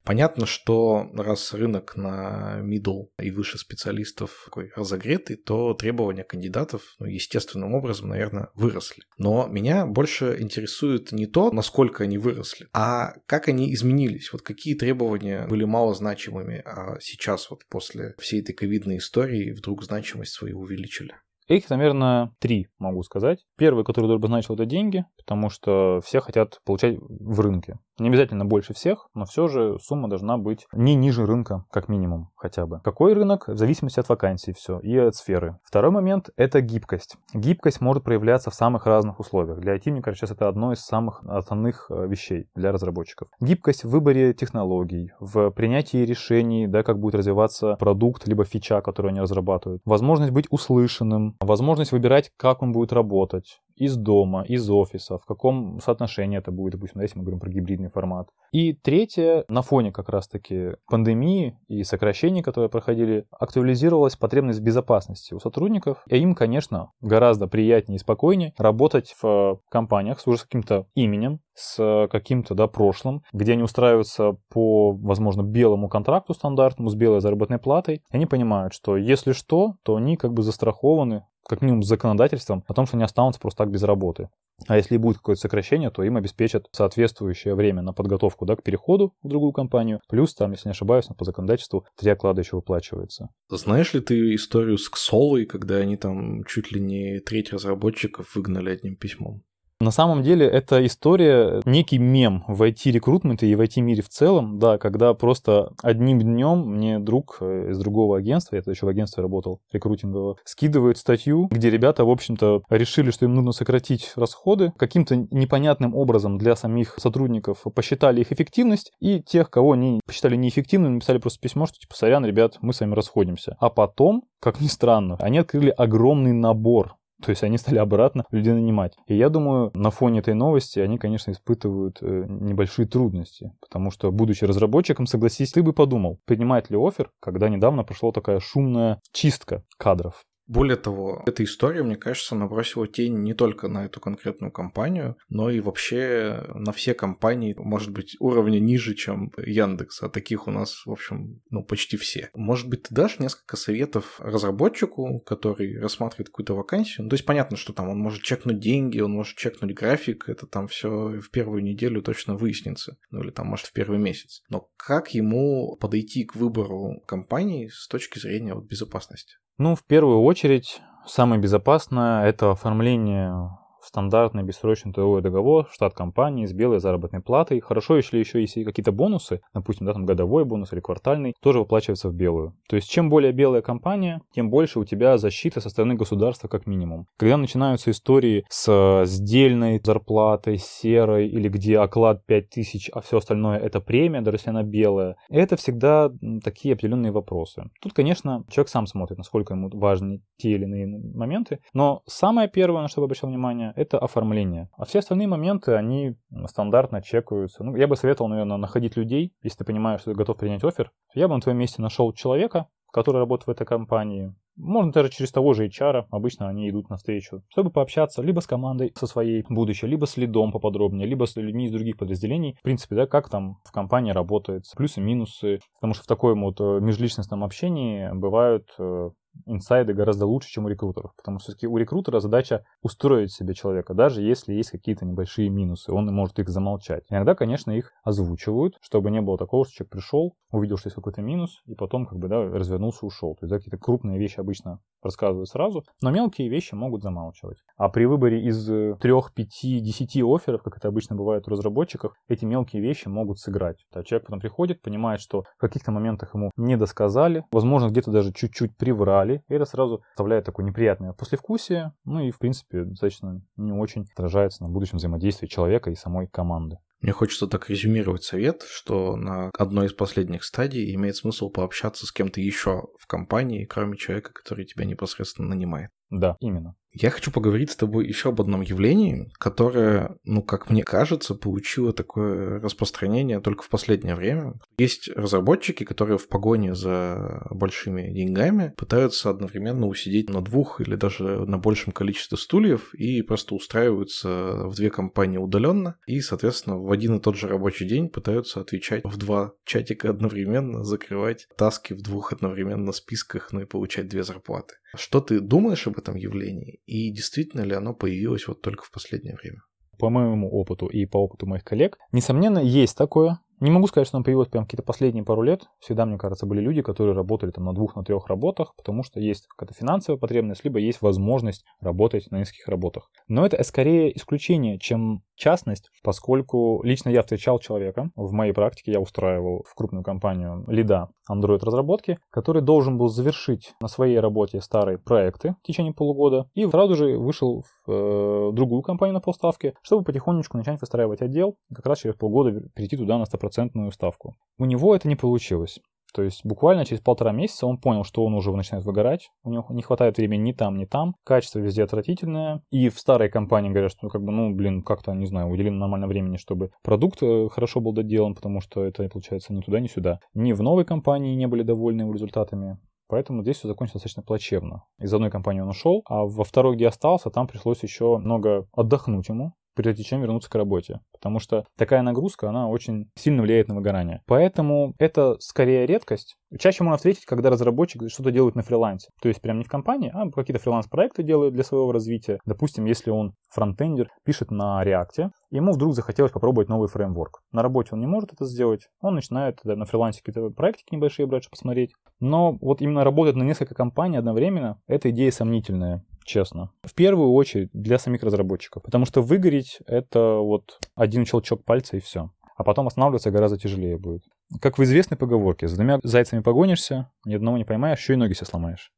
Понятно, что раз рынок на middle и выше специалистов такой разогретый, то требования кандидатов, ну, естественным образом, наверное, выросли. Но меня больше интересует не то, насколько они выросли, а как они изменились. Вот какие требования были малозначимыми, а сейчас вот после всей этой ковидной истории вдруг значимость свою увеличили. Их, наверное, три, могу сказать. Первый, который обозначил, это деньги, потому что все хотят получать в рынке. Не обязательно больше всех, но все же сумма должна быть не ниже рынка, как минимум хотя бы. Какой рынок? В зависимости от вакансий все и от сферы. Второй момент – это гибкость. Гибкость может проявляться в самых разных условиях. Для IT, мне кажется, сейчас это одно из самых основных э, вещей для разработчиков. Гибкость в выборе технологий, в принятии решений, да, как будет развиваться продукт, либо фича, которую они разрабатывают. Возможность быть услышанным, возможность выбирать, как он будет работать из дома, из офиса, в каком соотношении это будет, допустим, если мы говорим про гибридный формат. И третье, на фоне как раз-таки пандемии и сокращений, которые проходили, актуализировалась потребность безопасности у сотрудников. И им, конечно, гораздо приятнее и спокойнее работать в компаниях с уже каким-то именем, с каким-то да, прошлым, где они устраиваются по, возможно, белому контракту стандартному с белой заработной платой. И они понимают, что если что, то они как бы застрахованы как минимум с законодательством о том, что они останутся просто так без работы. А если будет какое-то сокращение, то им обеспечат соответствующее время на подготовку да, к переходу в другую компанию. Плюс там, если не ошибаюсь, по законодательству три оклада еще выплачивается. Знаешь ли ты историю с Ксолой, когда они там чуть ли не треть разработчиков выгнали одним письмом? На самом деле эта история некий мем в IT-рекрутменте и в IT-мире в целом, да, когда просто одним днем мне друг э, из другого агентства, я еще в агентстве работал, рекрутингового, скидывает статью, где ребята, в общем-то, решили, что им нужно сократить расходы, каким-то непонятным образом для самих сотрудников посчитали их эффективность, и тех, кого они посчитали неэффективными, написали просто письмо, что типа, сорян, ребят, мы с вами расходимся. А потом, как ни странно, они открыли огромный набор то есть они стали обратно людей нанимать. И я думаю, на фоне этой новости они, конечно, испытывают э, небольшие трудности. Потому что, будучи разработчиком, согласись, ты бы подумал, принимает ли офер, когда недавно прошла такая шумная чистка кадров. Более того, эта история, мне кажется, набросила тень не только на эту конкретную компанию, но и вообще на все компании, может быть, уровня ниже, чем Яндекс, а таких у нас, в общем, ну, почти все. Может быть, ты дашь несколько советов разработчику, который рассматривает какую-то вакансию? Ну, то есть понятно, что там он может чекнуть деньги, он может чекнуть график, это там все в первую неделю точно выяснится, ну или там, может, в первый месяц. Но как ему подойти к выбору компании с точки зрения вот, безопасности? Ну, в первую очередь, самое безопасное – это оформление стандартный бессрочный трудовой договор, штат компании с белой заработной платой. Хорошо, если еще есть какие-то бонусы, допустим, да, там годовой бонус или квартальный, тоже выплачивается в белую. То есть, чем более белая компания, тем больше у тебя защита со стороны государства как минимум. Когда начинаются истории с сдельной зарплатой, серой, или где оклад 5000, а все остальное это премия, даже если она белая, это всегда такие определенные вопросы. Тут, конечно, человек сам смотрит, насколько ему важны те или иные моменты, но самое первое, на что я обращал внимание, это оформление. А все остальные моменты, они стандартно чекаются. Ну, я бы советовал, наверное, находить людей. Если ты понимаешь, что ты готов принять офер, я бы на твоем месте нашел человека, который работает в этой компании, можно даже через того же HR, обычно они идут навстречу, чтобы пообщаться либо с командой со своей будущей, либо с лидом поподробнее, либо с людьми из других подразделений. В принципе, да, как там в компании работает, плюсы, минусы. Потому что в таком вот э, межличностном общении бывают э, инсайды гораздо лучше, чем у рекрутеров. Потому что все-таки у рекрутера задача устроить себе человека, даже если есть какие-то небольшие минусы, он может их замолчать. Иногда, конечно, их озвучивают, чтобы не было такого, что человек пришел, увидел, что есть какой-то минус, и потом как бы, да, развернулся, ушел. То есть, да, какие-то крупные вещи обычно рассказывают сразу, но мелкие вещи могут замалчивать. А при выборе из 3, 5, 10 офферов, как это обычно бывает у разработчиков, эти мелкие вещи могут сыграть. А человек потом приходит, понимает, что в каких-то моментах ему не досказали, возможно, где-то даже чуть-чуть приврали, и это сразу оставляет такое неприятное послевкусие, ну и, в принципе, достаточно не очень отражается на будущем взаимодействии человека и самой команды. Мне хочется так резюмировать совет, что на одной из последних стадий имеет смысл пообщаться с кем-то еще в компании, кроме человека, который тебя непосредственно нанимает. Да, именно. Я хочу поговорить с тобой еще об одном явлении, которое, ну, как мне кажется, получило такое распространение только в последнее время. Есть разработчики, которые в погоне за большими деньгами пытаются одновременно усидеть на двух или даже на большем количестве стульев и просто устраиваются в две компании удаленно и, соответственно, в один и тот же рабочий день пытаются отвечать в два чатика одновременно, закрывать таски в двух одновременно списках, ну и получать две зарплаты. Что ты думаешь об этом явлении? И действительно ли оно появилось вот только в последнее время? По моему опыту и по опыту моих коллег, несомненно, есть такое, Не могу сказать, что он появился прям какие-то последние пару лет. Всегда, мне кажется, были люди, которые работали там на двух, на трех работах, потому что есть какая-то финансовая потребность, либо есть возможность работать на нескольких работах. Но это скорее исключение, чем частность, поскольку лично я встречал человека, в моей практике я устраивал в крупную компанию лида Android-разработки, который должен был завершить на своей работе старые проекты в течение полугода и сразу же вышел в э, другую компанию на полставки, чтобы потихонечку начать выстраивать отдел, и как раз через полгода перейти туда на стопроцентную ставку. У него это не получилось. То есть буквально через полтора месяца он понял, что он уже начинает выгорать, у него не хватает времени ни там, ни там, качество везде отвратительное. И в старой компании говорят, что ну, как бы, ну, блин, как-то, не знаю, уделим нормально времени, чтобы продукт э, хорошо был доделан, потому что это, получается, ни туда, ни сюда. Ни в новой компании не были довольны его результатами, Поэтому здесь все закончилось достаточно плачевно. Из одной компании он ушел, а во второй, где остался, там пришлось еще много отдохнуть ему, прежде чем вернуться к работе. Потому что такая нагрузка, она очень сильно влияет на выгорание. Поэтому это скорее редкость. Чаще можно встретить, когда разработчик что-то делает на фрилансе. То есть прям не в компании, а какие-то фриланс-проекты делает для своего развития. Допустим, если он фронтендер, пишет на React, ему вдруг захотелось попробовать новый фреймворк. На работе он не может это сделать, он начинает на фрилансе какие-то проектики небольшие брать, чтобы посмотреть. Но вот именно работать на несколько компаний одновременно, эта идея сомнительная честно. В первую очередь для самих разработчиков, потому что выгореть это вот один щелчок пальца и все. А потом останавливаться гораздо тяжелее будет. Как в известной поговорке, за двумя зайцами погонишься, ни одного не поймаешь, еще и ноги себе сломаешь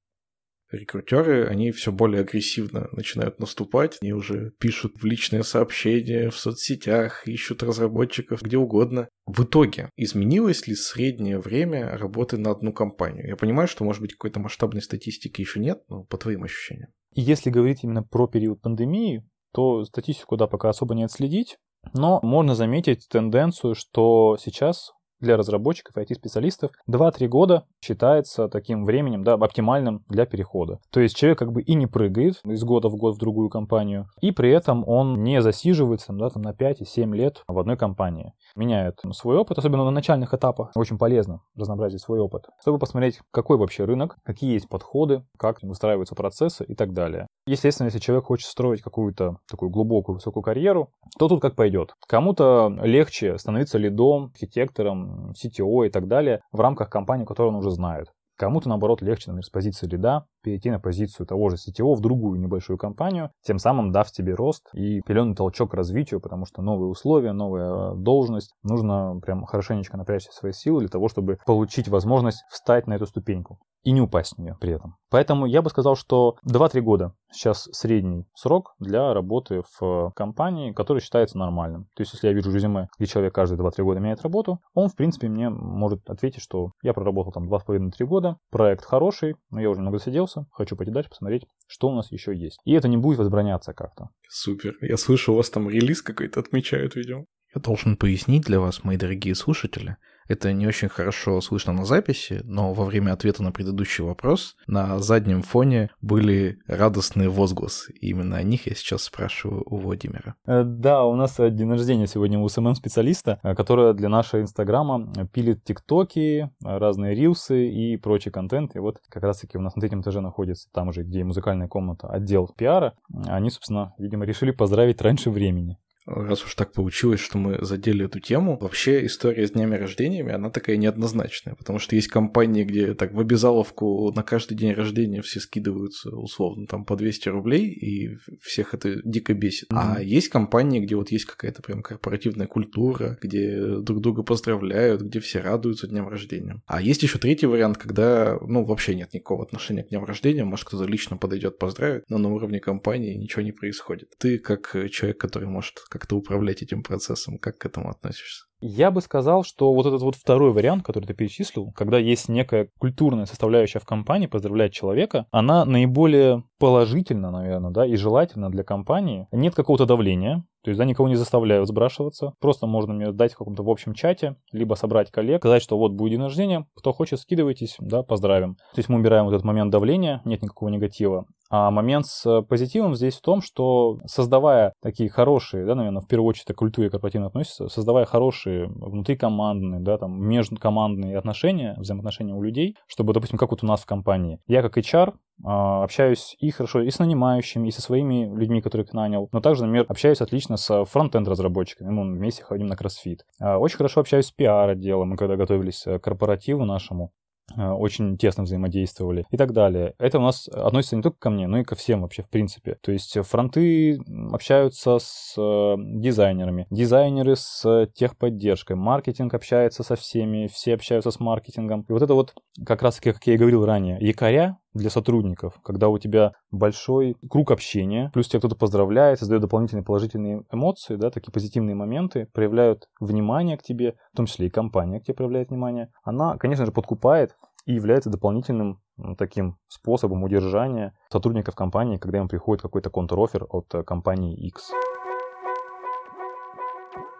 рекрутеры, они все более агрессивно начинают наступать, они уже пишут в личные сообщения, в соцсетях, ищут разработчиков где угодно. В итоге, изменилось ли среднее время работы на одну компанию? Я понимаю, что, может быть, какой-то масштабной статистики еще нет, но по твоим ощущениям. Если говорить именно про период пандемии, то статистику, да, пока особо не отследить, но можно заметить тенденцию, что сейчас для разработчиков и IT-специалистов 2-3 года считается таким временем, да, оптимальным для перехода. То есть человек как бы и не прыгает из года в год в другую компанию, и при этом он не засиживается да, там, на 5 и 7 лет в одной компании. Меняет свой опыт, особенно на начальных этапах. Очень полезно разнообразить свой опыт, чтобы посмотреть, какой вообще рынок, какие есть подходы, как выстраиваются процессы и так далее. Естественно, если человек хочет строить какую-то такую глубокую, высокую карьеру, то тут как пойдет. Кому-то легче становиться лидом, архитектором, CTO и так далее в рамках компании, которую он уже знает. Кому-то, наоборот, легче, например, с позиции лида перейти на позицию того же CTO в другую небольшую компанию, тем самым дав тебе рост и определенный толчок к развитию, потому что новые условия, новая должность, нужно прям хорошенечко напрячь свои силы для того, чтобы получить возможность встать на эту ступеньку и не упасть в нее при этом. Поэтому я бы сказал, что 2-3 года сейчас средний срок для работы в компании, который считается нормальным. То есть, если я вижу резюме, где человек каждые 2-3 года меняет работу, он, в принципе, мне может ответить, что я проработал там 2,5-3 года, проект хороший, но я уже много засиделся, хочу пойти дальше, посмотреть, что у нас еще есть. И это не будет возбраняться как-то. Супер. Я слышу, у вас там релиз какой-то отмечают, видео. Я должен пояснить для вас, мои дорогие слушатели, это не очень хорошо слышно на записи, но во время ответа на предыдущий вопрос на заднем фоне были радостные возгласы. И именно о них я сейчас спрашиваю у Владимира. Э, да, у нас день рождения сегодня у SMM-специалиста, э, которая для нашего Инстаграма пилит тиктоки, разные рилсы и прочий контент. И вот как раз-таки у нас на третьем этаже находится там же, где музыкальная комната, отдел пиара. Они, собственно, видимо, решили поздравить раньше времени раз уж так получилось, что мы задели эту тему, вообще история с днями рождениями, она такая неоднозначная, потому что есть компании, где так в обязаловку на каждый день рождения все скидываются условно там по 200 рублей, и всех это дико бесит. Mm-hmm. А есть компании, где вот есть какая-то прям корпоративная культура, где друг друга поздравляют, где все радуются дням рождения. А есть еще третий вариант, когда, ну, вообще нет никакого отношения к дням рождения, может, кто-то лично подойдет поздравить, но на уровне компании ничего не происходит. Ты как человек, который может как-то управлять этим процессом. Как к этому относишься? Я бы сказал, что вот этот вот второй вариант, который ты перечислил, когда есть некая культурная составляющая в компании, поздравлять человека, она наиболее положительна, наверное, да, и желательна для компании. Нет какого-то давления, то есть, да, никого не заставляют сбрашиваться. Просто можно мне дать в каком-то в общем чате, либо собрать коллег, сказать, что вот будет день рождения, кто хочет, скидывайтесь, да, поздравим. То есть мы убираем вот этот момент давления, нет никакого негатива. А момент с позитивом здесь в том, что создавая такие хорошие, да, наверное, в первую очередь к культуре корпоративно относится, создавая хорошие внутрикомандные, да, там, межкомандные отношения, взаимоотношения у людей, чтобы, допустим, как вот у нас в компании. Я как HR а, общаюсь и хорошо и с нанимающими, и со своими людьми, которых нанял, но также, например, общаюсь отлично с фронтенд разработчиками, мы вместе ходим на кроссфит. А, очень хорошо общаюсь с пиар-отделом, мы когда готовились к корпоративу нашему, очень тесно взаимодействовали и так далее. Это у нас относится не только ко мне, но и ко всем вообще в принципе. То есть фронты общаются с э, дизайнерами, дизайнеры с техподдержкой, маркетинг общается со всеми, все общаются с маркетингом. И вот это вот как раз как я и говорил ранее, якоря для сотрудников, когда у тебя большой круг общения, плюс тебя кто-то поздравляет, создает дополнительные положительные эмоции, да, такие позитивные моменты, проявляют внимание к тебе, в том числе и компания к тебе проявляет внимание, она, конечно же, подкупает и является дополнительным таким способом удержания сотрудников компании, когда им приходит какой-то контр-оффер от э, компании X.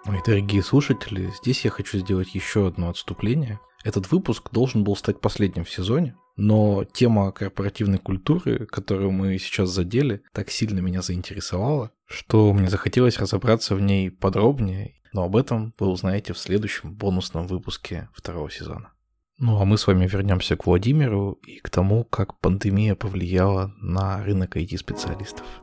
Мои дорогие слушатели, здесь я хочу сделать еще одно отступление. Этот выпуск должен был стать последним в сезоне, но тема корпоративной культуры, которую мы сейчас задели, так сильно меня заинтересовала, что мне захотелось разобраться в ней подробнее, но об этом вы узнаете в следующем бонусном выпуске второго сезона. Ну а мы с вами вернемся к Владимиру и к тому, как пандемия повлияла на рынок IT-специалистов.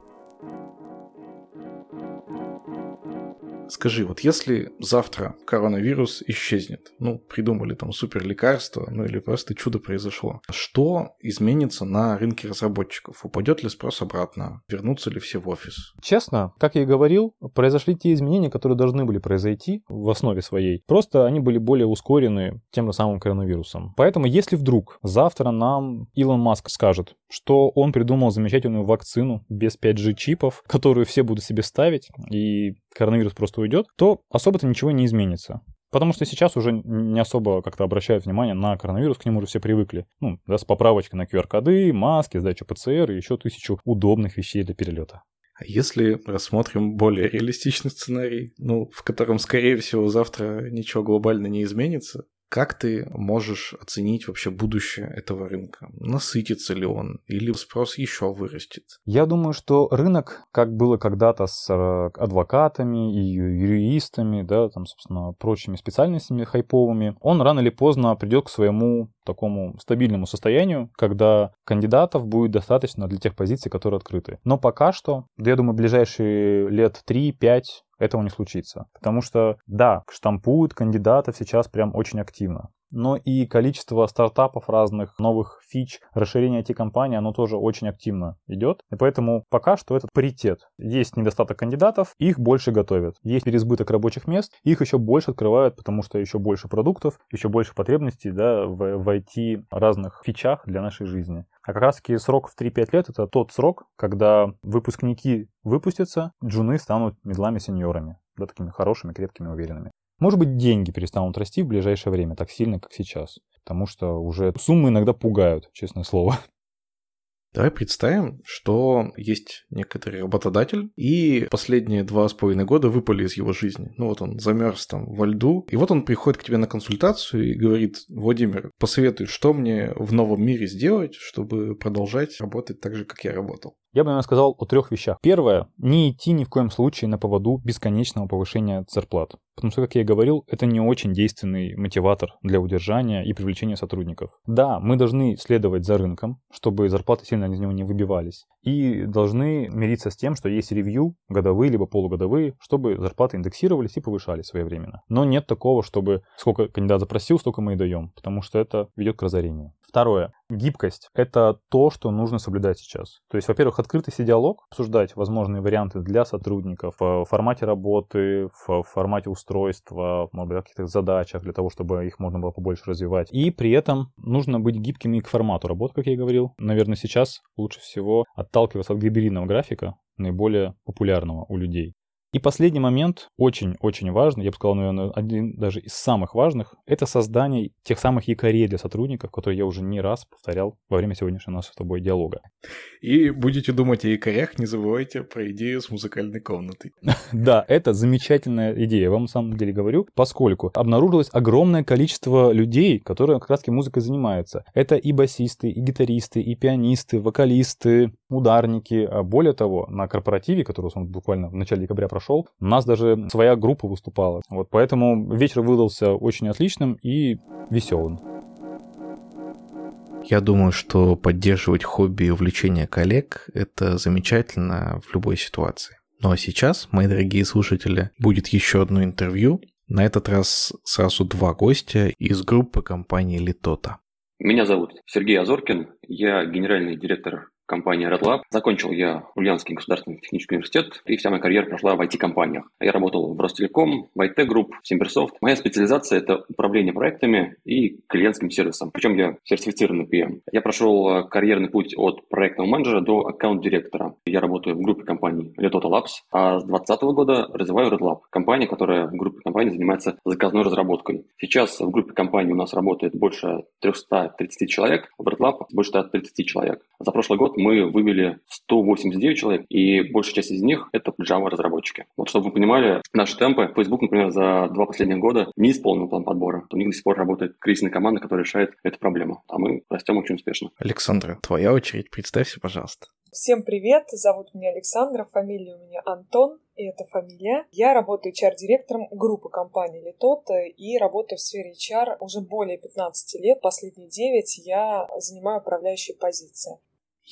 Скажи, вот если завтра коронавирус исчезнет, ну, придумали там супер лекарство, ну или просто чудо произошло, что изменится на рынке разработчиков? Упадет ли спрос обратно? Вернутся ли все в офис? Честно, как я и говорил, произошли те изменения, которые должны были произойти в основе своей. Просто они были более ускорены тем же самым коронавирусом. Поэтому, если вдруг завтра нам Илон Маск скажет, что он придумал замечательную вакцину без 5G чипов, которую все будут себе ставить, и коронавирус просто уйдет, то особо-то ничего не изменится. Потому что сейчас уже не особо как-то обращают внимание на коронавирус, к нему уже все привыкли. Ну, да, с поправочкой на QR-коды, маски, сдачу ПЦР и еще тысячу удобных вещей для перелета. А если рассмотрим более реалистичный сценарий, ну, в котором, скорее всего, завтра ничего глобально не изменится, как ты можешь оценить вообще будущее этого рынка? Насытится ли он или спрос еще вырастет? Я думаю, что рынок, как было когда-то с э, адвокатами и юристами, да, там, собственно, прочими специальностями хайповыми, он рано или поздно придет к своему такому стабильному состоянию, когда кандидатов будет достаточно для тех позиций, которые открыты. Но пока что, да, я думаю, ближайшие лет 3-5 этого не случится. Потому что, да, штампуют кандидатов сейчас прям очень активно но и количество стартапов разных, новых фич, расширение IT-компании, оно тоже очень активно идет. И поэтому пока что этот паритет. Есть недостаток кандидатов, их больше готовят. Есть переизбыток рабочих мест, их еще больше открывают, потому что еще больше продуктов, еще больше потребностей да, в, в IT разных фичах для нашей жизни. А как раз таки срок в 3-5 лет это тот срок, когда выпускники выпустятся, джуны станут медлами-сеньорами, да, такими хорошими, крепкими, уверенными. Может быть, деньги перестанут расти в ближайшее время так сильно, как сейчас. Потому что уже суммы иногда пугают, честное слово. Давай представим, что есть некоторый работодатель, и последние два с половиной года выпали из его жизни. Ну вот он замерз там во льду, и вот он приходит к тебе на консультацию и говорит, Владимир, посоветуй, что мне в новом мире сделать, чтобы продолжать работать так же, как я работал. Я бы, наверное, сказал о трех вещах. Первое, не идти ни в коем случае на поводу бесконечного повышения зарплат. Потому что, как я и говорил, это не очень действенный мотиватор для удержания и привлечения сотрудников. Да, мы должны следовать за рынком, чтобы зарплаты сильно из него не выбивались. И должны мириться с тем, что есть ревью, годовые либо полугодовые, чтобы зарплаты индексировались и повышались своевременно. Но нет такого, чтобы сколько кандидат запросил, столько мы и даем, потому что это ведет к разорению. Второе. Гибкость – это то, что нужно соблюдать сейчас. То есть, во-первых, открытый диалог, обсуждать возможные варианты для сотрудников в формате работы, в формате устройства, может быть, каких-то задачах для того, чтобы их можно было побольше развивать. И при этом нужно быть гибкими к формату работы, как я и говорил. Наверное, сейчас лучше всего отталкиваться от гибридного графика, наиболее популярного у людей. И последний момент, очень-очень важный, я бы сказал, наверное, один даже из самых важных, это создание тех самых якорей для сотрудников, которые я уже не раз повторял во время сегодняшнего нашего с тобой диалога. И будете думать о якорях, не забывайте про идею с музыкальной комнатой. Да, это замечательная идея, я вам на самом деле говорю, поскольку обнаружилось огромное количество людей, которые как раз музыкой занимаются. Это и басисты, и гитаристы, и пианисты, вокалисты, ударники. А более того, на корпоративе, который он буквально в начале декабря прошел, у нас даже своя группа выступала. Вот поэтому вечер выдался очень отличным и веселым. Я думаю, что поддерживать хобби и увлечения коллег – это замечательно в любой ситуации. Ну а сейчас, мои дорогие слушатели, будет еще одно интервью. На этот раз сразу два гостя из группы компании Литота. Меня зовут Сергей Азоркин, я генеральный директор компания RedLab. Закончил я Ульяновский государственный технический университет, и вся моя карьера прошла в IT-компаниях. Я работал в Ростелеком, в IT Group, в Симберсофт. Моя специализация – это управление проектами и клиентским сервисом. Причем я сертифицированный PM. Я прошел э, карьерный путь от проектного менеджера до аккаунт-директора. Я работаю в группе компаний Letota Labs, а с 2020 года развиваю RedLab, компания, которая в группе компаний занимается заказной разработкой. Сейчас в группе компаний у нас работает больше 330 человек, в RedLab больше 130 человек. За прошлый год мы вывели 189 человек, и большая часть из них — это Java-разработчики. Вот чтобы вы понимали, наши темпы, Facebook, например, за два последних года не исполнил план подбора. У них до сих пор работает кризисная команда, которая решает эту проблему, а мы растем очень успешно. Александра, твоя очередь, представься, пожалуйста. Всем привет, зовут меня Александра, фамилия у меня Антон, и это фамилия. Я работаю HR-директором группы компании Литота и работаю в сфере HR уже более 15 лет. Последние 9 я занимаю управляющие позиции.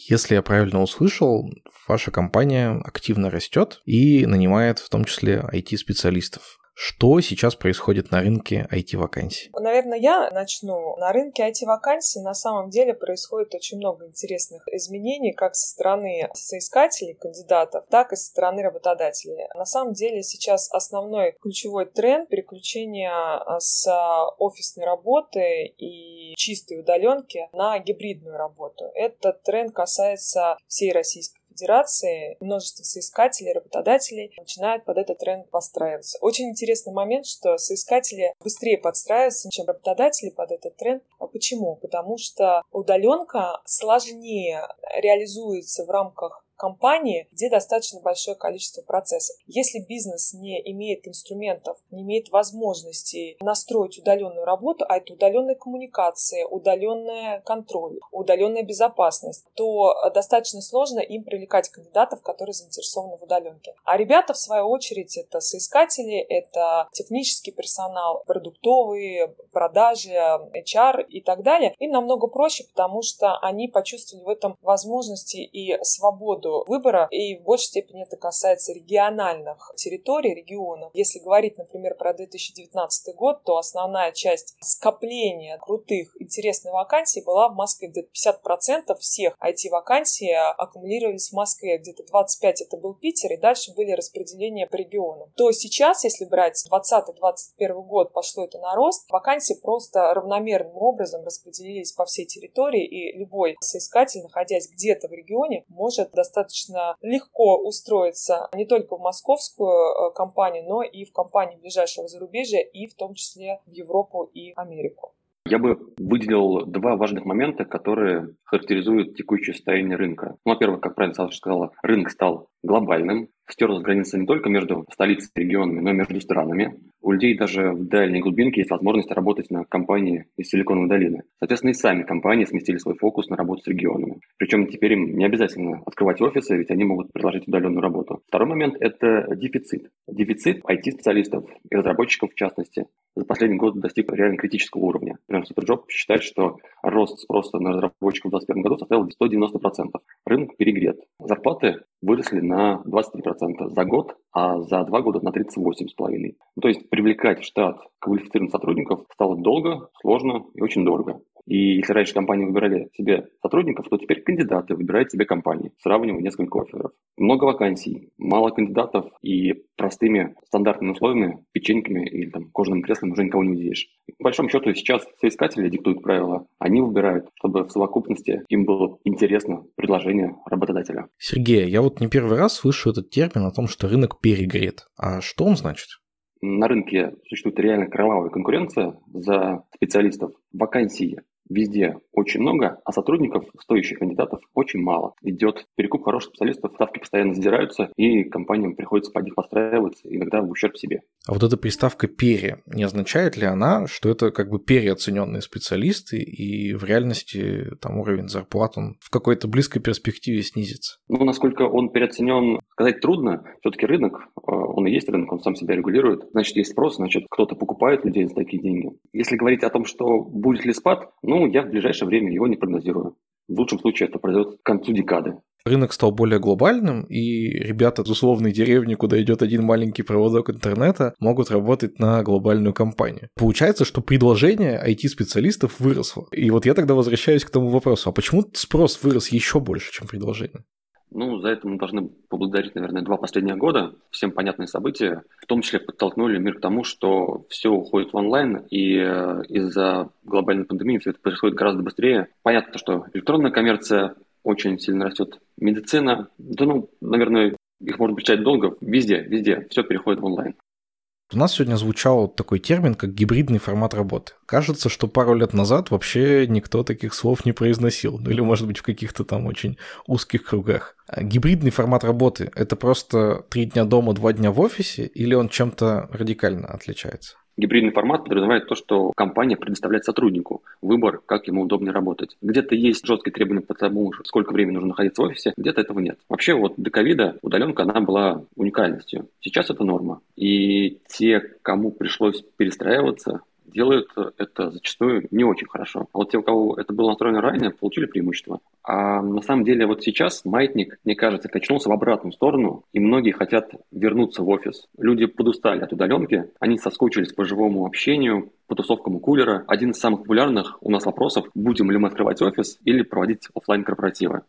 Если я правильно услышал, ваша компания активно растет и нанимает в том числе IT-специалистов. Что сейчас происходит на рынке IT-вакансий? Наверное, я начну. На рынке IT-вакансий на самом деле происходит очень много интересных изменений как со стороны соискателей, кандидатов, так и со стороны работодателей. На самом деле сейчас основной ключевой тренд переключения а, с офисной работы и чистой удаленки на гибридную работу. Этот тренд касается всей Российской Федерации множество соискателей, работодателей начинают под этот тренд подстраиваться. Очень интересный момент, что соискатели быстрее подстраиваются, чем работодатели под этот тренд. А почему? Потому что удаленка сложнее реализуется в рамках компании, где достаточно большое количество процессов. Если бизнес не имеет инструментов, не имеет возможности настроить удаленную работу, а это удаленная коммуникация, удаленная контроль, удаленная безопасность, то достаточно сложно им привлекать кандидатов, которые заинтересованы в удаленке. А ребята, в свою очередь, это соискатели, это технический персонал, продуктовые, продажи, HR и так далее. Им намного проще, потому что они почувствовали в этом возможности и свободу свободу выбора, и в большей степени это касается региональных территорий, регионов. Если говорить, например, про 2019 год, то основная часть скопления крутых, интересных вакансий была в Москве. Где-то 50% всех IT-вакансий аккумулировались в Москве, где-то 25% это был Питер, и дальше были распределения по регионам. То сейчас, если брать 2020-2021 год, пошло это на рост, вакансии просто равномерным образом распределились по всей территории, и любой соискатель, находясь где-то в регионе, может достаточно достаточно легко устроиться не только в московскую э, компанию, но и в компании ближайшего зарубежья, и в том числе в Европу и Америку. Я бы выделил два важных момента, которые характеризуют текущее состояние рынка. Ну, во-первых, как правильно Саша сказала, рынок стал глобальным, стерлась граница не только между столицей и регионами, но и между странами. У людей даже в дальней глубинке есть возможность работать на компании из Силиконовой долины. Соответственно, и сами компании сместили свой фокус на работу с регионами. Причем теперь им не обязательно открывать офисы, ведь они могут предложить удаленную работу. Второй момент – это дефицит. Дефицит IT-специалистов и разработчиков в частности за последний год достиг реально критического уровня. Например, Superjob считает, что рост спроса на разработчиков в 2021 году составил 190%. Рынок перегрет. Зарплаты выросли на 23% за год, а за два года на 38,5%. Ну, то есть привлекать в штат квалифицированных сотрудников стало долго, сложно и очень дорого. И если раньше компании выбирали себе сотрудников, то теперь кандидаты выбирают себе компании, сравнивая несколько офферов. Много вакансий, мало кандидатов и простыми стандартными условиями, печеньками или там, кожаным креслом уже никого не удивишь. По большому счету сейчас соискатели диктуют правила, они выбирают, чтобы в совокупности им было интересно предложение работодателя. Сергей, я вот не первый раз слышу этот термин о том, что рынок перегрет. А что он значит? На рынке существует реально кровавая конкуренция за специалистов. Вакансий везде очень много, а сотрудников, стоящих кандидатов, очень мало. Идет перекуп хороших специалистов, ставки постоянно сдираются, и компаниям приходится под них подстраиваться, иногда в ущерб себе. А вот эта приставка «пере», не означает ли она, что это как бы переоцененные специалисты, и в реальности там уровень зарплат, он в какой-то близкой перспективе снизится? Ну, насколько он переоценен, сказать трудно. Все-таки рынок, э, он и есть рынок, он сам себя регулирует. Значит, есть спрос, значит, кто-то покупает людей за такие деньги. Если говорить о том, что будет ли спад, ну, я в ближайшее время его не прогнозирую. В лучшем случае это произойдет к концу декады. Рынок стал более глобальным, и ребята из условной деревни, куда идет один маленький проводок интернета, могут работать на глобальную компанию. Получается, что предложение IT-специалистов выросло. И вот я тогда возвращаюсь к тому вопросу, а почему спрос вырос еще больше, чем предложение? Ну, за это мы должны поблагодарить, наверное, два последних года. Всем понятные события, в том числе подтолкнули мир к тому, что все уходит в онлайн, и э, из-за глобальной пандемии все это происходит гораздо быстрее. Понятно, что электронная коммерция очень сильно растет, медицина, да ну, наверное, их можно перечислять долго, везде, везде, все переходит в онлайн. У нас сегодня звучал такой термин, как гибридный формат работы. Кажется, что пару лет назад вообще никто таких слов не произносил. Ну или, может быть, в каких-то там очень узких кругах. А гибридный формат работы – это просто три дня дома, два дня в офисе, или он чем-то радикально отличается? Гибридный формат подразумевает то, что компания предоставляет сотруднику выбор, как ему удобнее работать. Где-то есть жесткие требования по тому, сколько времени нужно находиться в офисе, где-то этого нет. Вообще вот до ковида удаленка, она была уникальностью. Сейчас это норма. И те, кому пришлось перестраиваться, делают это зачастую не очень хорошо. А вот те, у кого это было настроено ранее, получили преимущество. А на самом деле вот сейчас маятник, мне кажется, качнулся в обратную сторону, и многие хотят вернуться в офис. Люди подустали от удаленки, они соскучились по живому общению, по тусовкам у кулера. Один из самых популярных у нас вопросов, будем ли мы открывать офис или проводить офлайн корпоративы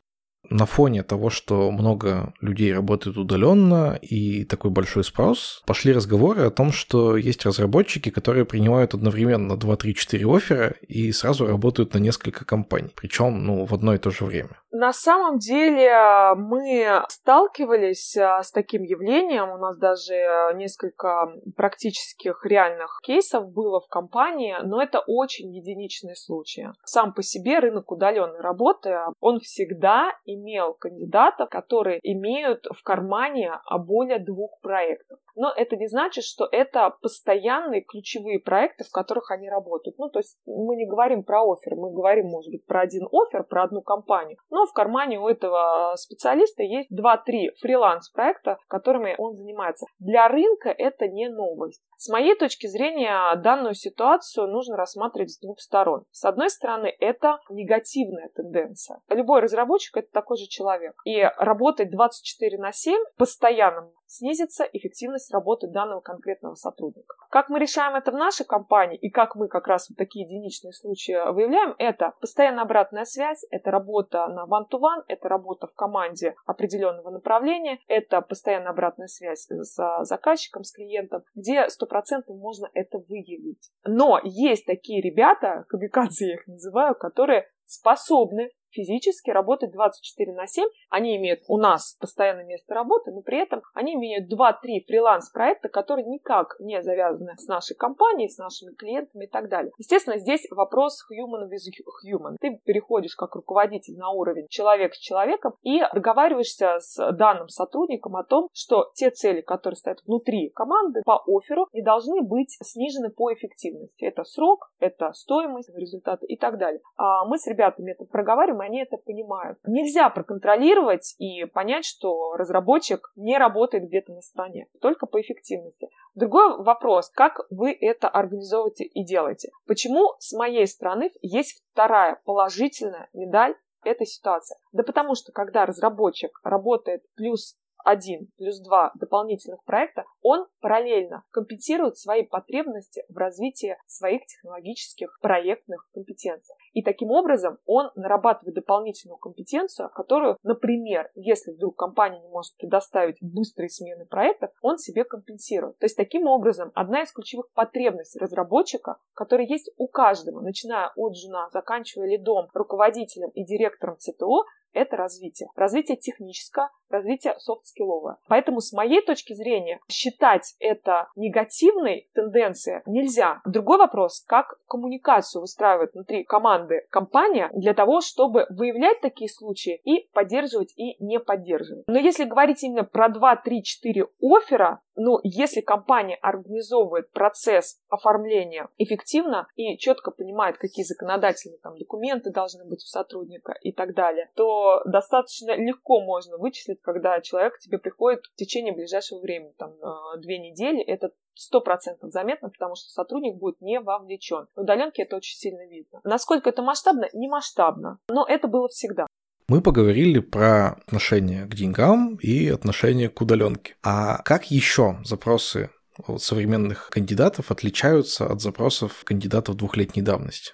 на фоне того, что много людей работают удаленно и такой большой спрос, пошли разговоры о том, что есть разработчики, которые принимают одновременно 2, 3, 4 оффера и сразу работают на несколько компаний, причем ну, в одно и то же время. На самом деле мы сталкивались а, с таким явлением, у нас даже несколько практических реальных кейсов было в компании, но это очень единичные случаи. Сам по себе рынок удаленной работы, он всегда имел кандидатов, которые имеют в кармане более двух проектов. Но это не значит, что это постоянные ключевые проекты, в которых они работают. Ну, то есть мы не говорим про офер, мы говорим, может быть, про один офер, про одну компанию. Но в кармане у этого специалиста есть 2-3 фриланс-проекта, которыми он занимается. Для рынка это не новость. С моей точки зрения, данную ситуацию нужно рассматривать с двух сторон. С одной стороны, это негативная тенденция. Любой разработчик это такой же человек. И работать 24 на 7 постоянно снизится эффективность работы данного конкретного сотрудника. Как мы решаем это в нашей компании и как мы как раз вот такие единичные случаи выявляем, это постоянная обратная связь, это работа на one-to-one, это работа в команде определенного направления, это постоянная обратная связь с заказчиком, с клиентом, где 100% можно это выявить. Но есть такие ребята, камикадзе я их называю, которые способны физически работать 24 на 7. Они имеют у нас постоянное место работы, но при этом они имеют 2-3 фриланс-проекта, которые никак не завязаны с нашей компанией, с нашими клиентами и так далее. Естественно, здесь вопрос human with human. Ты переходишь как руководитель на уровень человек с человеком и договариваешься с данным сотрудником о том, что те цели, которые стоят внутри команды по оферу, не должны быть снижены по эффективности. Это срок, это стоимость результата и так далее. А мы с ребятами это проговариваем, и они это понимают. Нельзя проконтролировать и понять, что разработчик не работает где-то на стороне, только по эффективности. Другой вопрос, как вы это организовываете и делаете. Почему с моей стороны есть вторая положительная медаль этой ситуации? Да потому что, когда разработчик работает плюс один плюс два дополнительных проекта, он параллельно компенсирует свои потребности в развитии своих технологических проектных компетенций. И таким образом он нарабатывает дополнительную компетенцию, которую, например, если вдруг компания не может предоставить быстрые смены проектов, он себе компенсирует. То есть таким образом одна из ключевых потребностей разработчика, которая есть у каждого, начиная от жена, заканчивая лидом, руководителем и директором ЦТО, это развитие. Развитие техническое, развитие софт-скилловое. Поэтому с моей точки зрения считать это негативной тенденцией нельзя. Другой вопрос, как коммуникацию выстраивает внутри команды компания для того, чтобы выявлять такие случаи и поддерживать и не поддерживать. Но если говорить именно про 2, 3, 4 оффера, ну, если компания организовывает процесс оформления эффективно и четко понимает, какие законодательные там документы должны быть у сотрудника и так далее, то достаточно легко можно вычислить, когда человек к тебе приходит в течение ближайшего времени, там, э, две недели, это сто процентов заметно, потому что сотрудник будет не вовлечен. В удаленке это очень сильно видно. Насколько это масштабно? Не масштабно, но это было всегда. Мы поговорили про отношение к деньгам и отношение к удаленке. А как еще запросы современных кандидатов отличаются от запросов кандидатов двухлетней давности?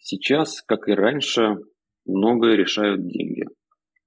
Сейчас, как и раньше, многое решают деньги.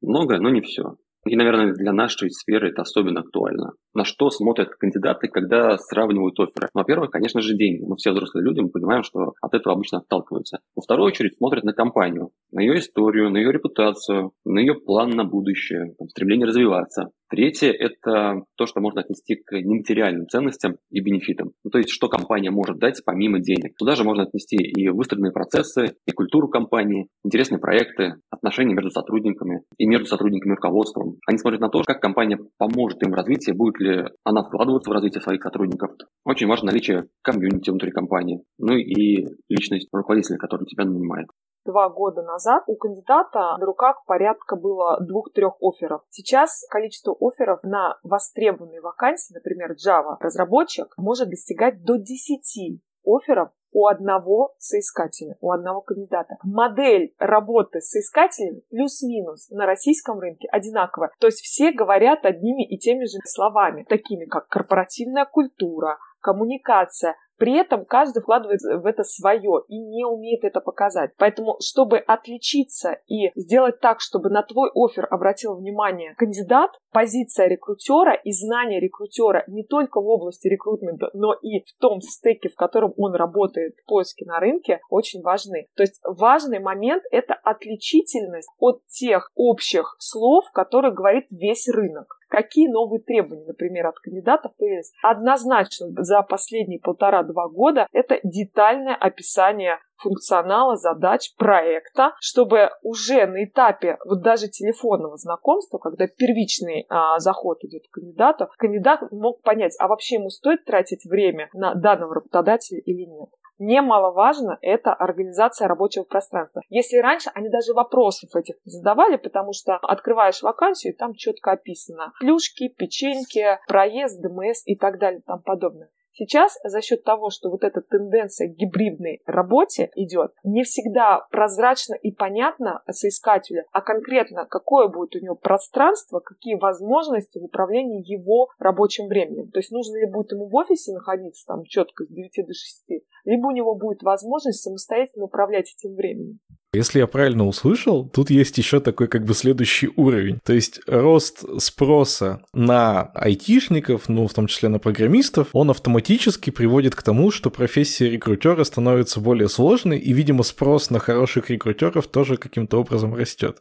Многое, но не все. И, наверное, для нашей сферы это особенно актуально. На что смотрят кандидаты, когда сравнивают оферы? Ну, во-первых, конечно же, деньги. Мы все взрослые люди, мы понимаем, что от этого обычно отталкиваются. Во вторую очередь смотрят на компанию, на ее историю, на ее репутацию, на ее план на будущее, там, стремление развиваться. Третье – это то, что можно отнести к нематериальным ценностям и бенефитам. Ну, то есть, что компания может дать помимо денег. Туда же можно отнести и выстроенные процессы, и культуру компании, интересные проекты, отношения между сотрудниками и между сотрудниками и руководством. Они смотрят на то, как компания поможет им в развитии, будет ли она вкладываться в развитие своих сотрудников. Очень важно наличие комьюнити внутри компании, ну и личность руководителя, который тебя нанимает два года назад у кандидата на руках порядка было двух-трех офферов. Сейчас количество офферов на востребованные вакансии, например, Java разработчик, может достигать до 10 офферов у одного соискателя, у одного кандидата. Модель работы с соискателем плюс-минус на российском рынке одинаковая. То есть все говорят одними и теми же словами, такими как корпоративная культура, коммуникация, при этом каждый вкладывает в это свое и не умеет это показать. Поэтому, чтобы отличиться и сделать так, чтобы на твой офер обратил внимание кандидат, позиция рекрутера и знание рекрутера не только в области рекрутмента, но и в том стеке, в котором он работает в поиске на рынке, очень важны. То есть важный момент – это отличительность от тех общих слов, которые говорит весь рынок. Какие новые требования, например, от кандидатов появились? Однозначно за последние полтора-два года это детальное описание функционала, задач, проекта, чтобы уже на этапе вот даже телефонного знакомства, когда первичный а, заход идет к кандидату, кандидат мог понять, а вообще ему стоит тратить время на данного работодателя или нет. Немаловажно это организация рабочего пространства. Если раньше они даже вопросов этих не задавали, потому что открываешь вакансию, и там четко описано плюшки, печеньки, проезд, ДМС и так далее и тому подобное. Сейчас за счет того, что вот эта тенденция к гибридной работе идет, не всегда прозрачно и понятно соискателю, а конкретно какое будет у него пространство, какие возможности в управлении его рабочим временем. То есть нужно ли будет ему в офисе находиться там четко с 9 до 6, либо у него будет возможность самостоятельно управлять этим временем. Если я правильно услышал, тут есть еще такой как бы следующий уровень. То есть рост спроса на айтишников, ну, в том числе на программистов, он автоматически приводит к тому, что профессия рекрутера становится более сложной, и, видимо, спрос на хороших рекрутеров тоже каким-то образом растет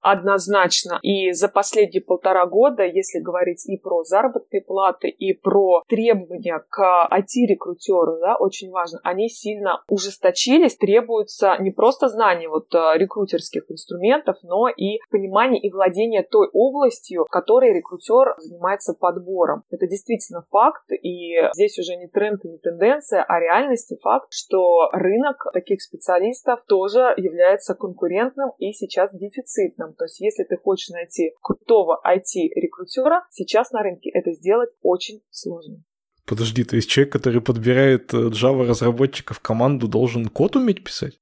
однозначно. И за последние полтора года, если говорить и про заработные платы, и про требования к IT-рекрутеру, да, очень важно, они сильно ужесточились, требуется не просто знание вот э, рекрутерских инструментов, но и понимание и владение той областью, в которой рекрутер занимается подбором. Это действительно факт, и здесь уже не тренд и не тенденция, а реальность и факт, что рынок таких специалистов тоже является конкурентным и сейчас дефицитным рынком. То есть если ты хочешь найти крутого IT-рекрутера, сейчас на рынке это сделать очень сложно. Подожди, то есть человек, который подбирает э, Java-разработчиков в команду, должен код уметь писать?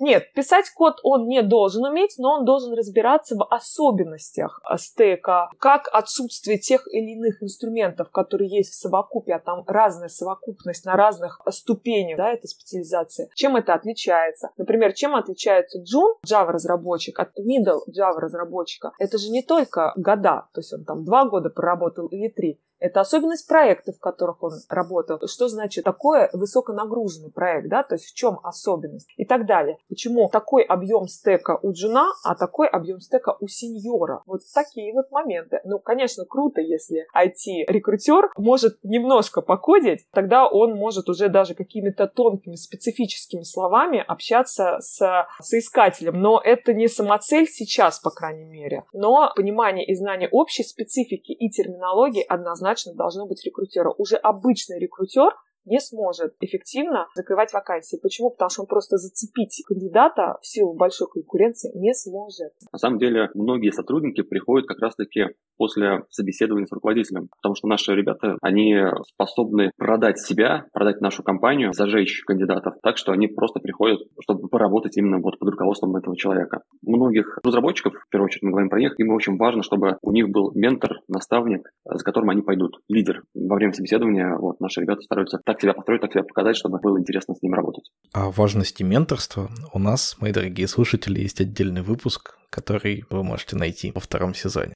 Нет, писать код он не должен уметь, но он должен разбираться в особенностях э, стека, как отсутствие тех или иных инструментов, которые есть в совокупе, а там разная совокупность на разных ступенях, да, этой специализации. Чем это отличается? Например, чем отличается Джун, Java разработчик, от Middle Java разработчика? Это же не только года, то есть он там два года проработал или три. Это особенность проектов, в которых он работал. Что значит такое высоконагруженный проект, да, то есть в чем особенность и так далее. Почему такой объем стека у джуна, а такой объем стека у сеньора. Вот такие вот моменты. Ну, конечно, круто, если IT-рекрутер может немножко покодить, тогда он может уже даже какими-то тонкими специфическими словами общаться с соискателем. Но это не самоцель сейчас, по крайней мере. Но понимание и знание общей специфики и терминологии однозначно должно быть рекрутера. Уже обычный рекрутер не сможет эффективно закрывать вакансии. Почему? Потому что он просто зацепить кандидата в силу большой конкуренции не сможет. На самом деле, многие сотрудники приходят как раз-таки после собеседования с руководителем, потому что наши ребята, они способны продать себя, продать нашу компанию, зажечь кандидатов, так что они просто приходят, чтобы поработать именно вот под руководством этого человека. Многих разработчиков, в первую очередь мы говорим про них, им очень важно, чтобы у них был ментор, наставник, за которым они пойдут, лидер. Во время собеседования вот, наши ребята стараются так себя построить, так себя показать, чтобы было интересно с ним работать. О важности менторства у нас, мои дорогие слушатели, есть отдельный выпуск, который вы можете найти во втором сезоне.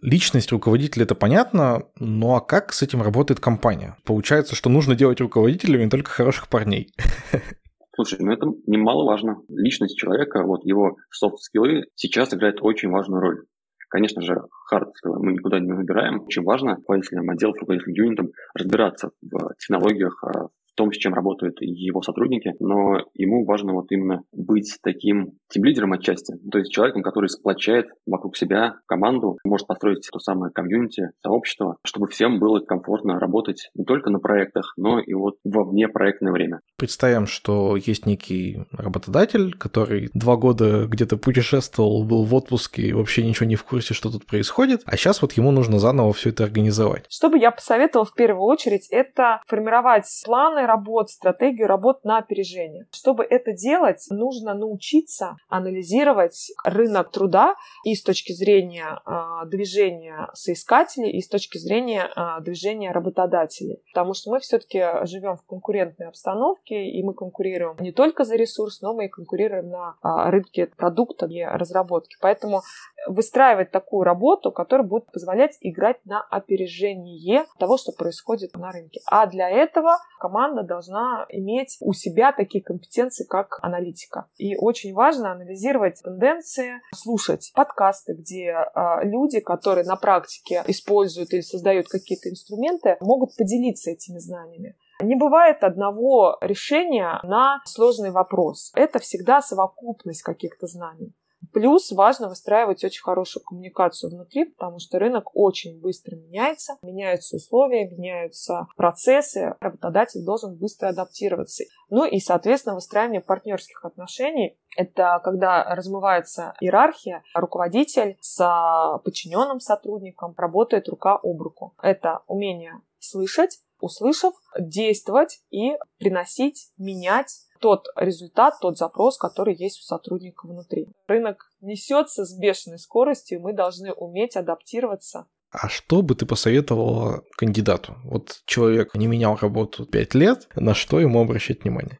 Личность руководителя это понятно, ну а как с этим работает компания? Получается, что нужно делать руководителями только хороших парней. Слушай, ну это немаловажно. Личность человека, вот его софт-скиллы сейчас играют очень важную роль. Конечно же, хард мы никуда не выбираем. Очень важно руководителям отделов, руководителям юнитам разбираться в технологиях, а, том, с чем работают его сотрудники, но ему важно вот именно быть таким тим-лидером отчасти, то есть человеком, который сплочает вокруг себя команду, может построить то самое комьюнити, сообщество, чтобы всем было комфортно работать не только на проектах, но и вот во вне проектное время. Представим, что есть некий работодатель, который два года где-то путешествовал, был в отпуске и вообще ничего не в курсе, что тут происходит, а сейчас вот ему нужно заново все это организовать. Что бы я посоветовала в первую очередь, это формировать планы работ, стратегию работ на опережение. Чтобы это делать, нужно научиться анализировать рынок труда и с точки зрения э, движения соискателей, и с точки зрения э, движения работодателей. Потому что мы все-таки живем в конкурентной обстановке, и мы конкурируем не только за ресурс, но мы и конкурируем на э, рынке продукта и разработки. Поэтому выстраивать такую работу, которая будет позволять играть на опережение того, что происходит на рынке. А для этого команда должна иметь у себя такие компетенции, как аналитика. И очень важно анализировать тенденции, слушать подкасты, где э, люди, которые на практике используют или создают какие-то инструменты, могут поделиться этими знаниями. Не бывает одного решения на сложный вопрос. Это всегда совокупность каких-то знаний. Плюс важно выстраивать очень хорошую коммуникацию внутри, потому что рынок очень быстро меняется, меняются условия, меняются процессы, работодатель должен быстро адаптироваться. Ну и, соответственно, выстраивание партнерских отношений – это когда размывается иерархия, руководитель с подчиненным сотрудником работает рука об руку. Это умение слышать, услышав, действовать и приносить, менять тот результат, тот запрос, который есть у сотрудника внутри. Рынок несется с бешеной скоростью, и мы должны уметь адаптироваться. А что бы ты посоветовала кандидату? Вот человек не менял работу 5 лет, на что ему обращать внимание?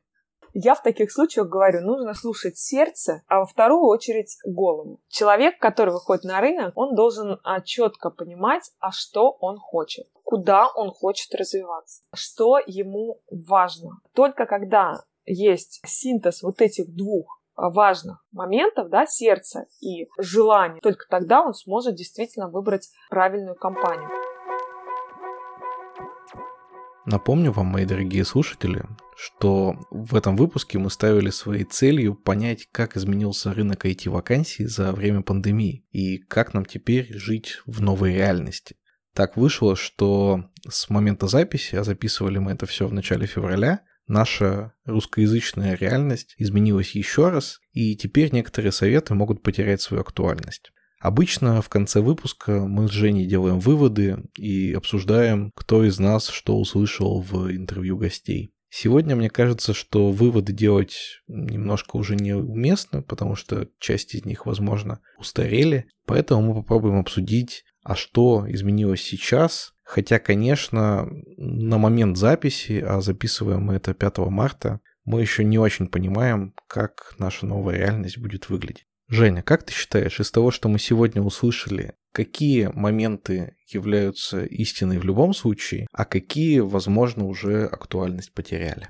Я в таких случаях говорю, нужно слушать сердце, а во вторую очередь голову. Человек, который выходит на рынок, он должен а, четко понимать, а что он хочет, куда он хочет развиваться, что ему важно. Только когда есть синтез вот этих двух важных моментов, да, сердца и желания, только тогда он сможет действительно выбрать правильную компанию. Напомню вам, мои дорогие слушатели, что в этом выпуске мы ставили своей целью понять, как изменился рынок IT-вакансий за время пандемии и как нам теперь жить в новой реальности. Так вышло, что с момента записи, а записывали мы это все в начале февраля, наша русскоязычная реальность изменилась еще раз, и теперь некоторые советы могут потерять свою актуальность. Обычно в конце выпуска мы с Женей делаем выводы и обсуждаем, кто из нас что услышал в интервью гостей. Сегодня мне кажется, что выводы делать немножко уже неуместно, потому что часть из них, возможно, устарели. Поэтому мы попробуем обсудить, а что изменилось сейчас, Хотя, конечно, на момент записи, а записываем мы это 5 марта, мы еще не очень понимаем, как наша новая реальность будет выглядеть. Женя, как ты считаешь, из того, что мы сегодня услышали, какие моменты являются истиной в любом случае, а какие, возможно, уже актуальность потеряли?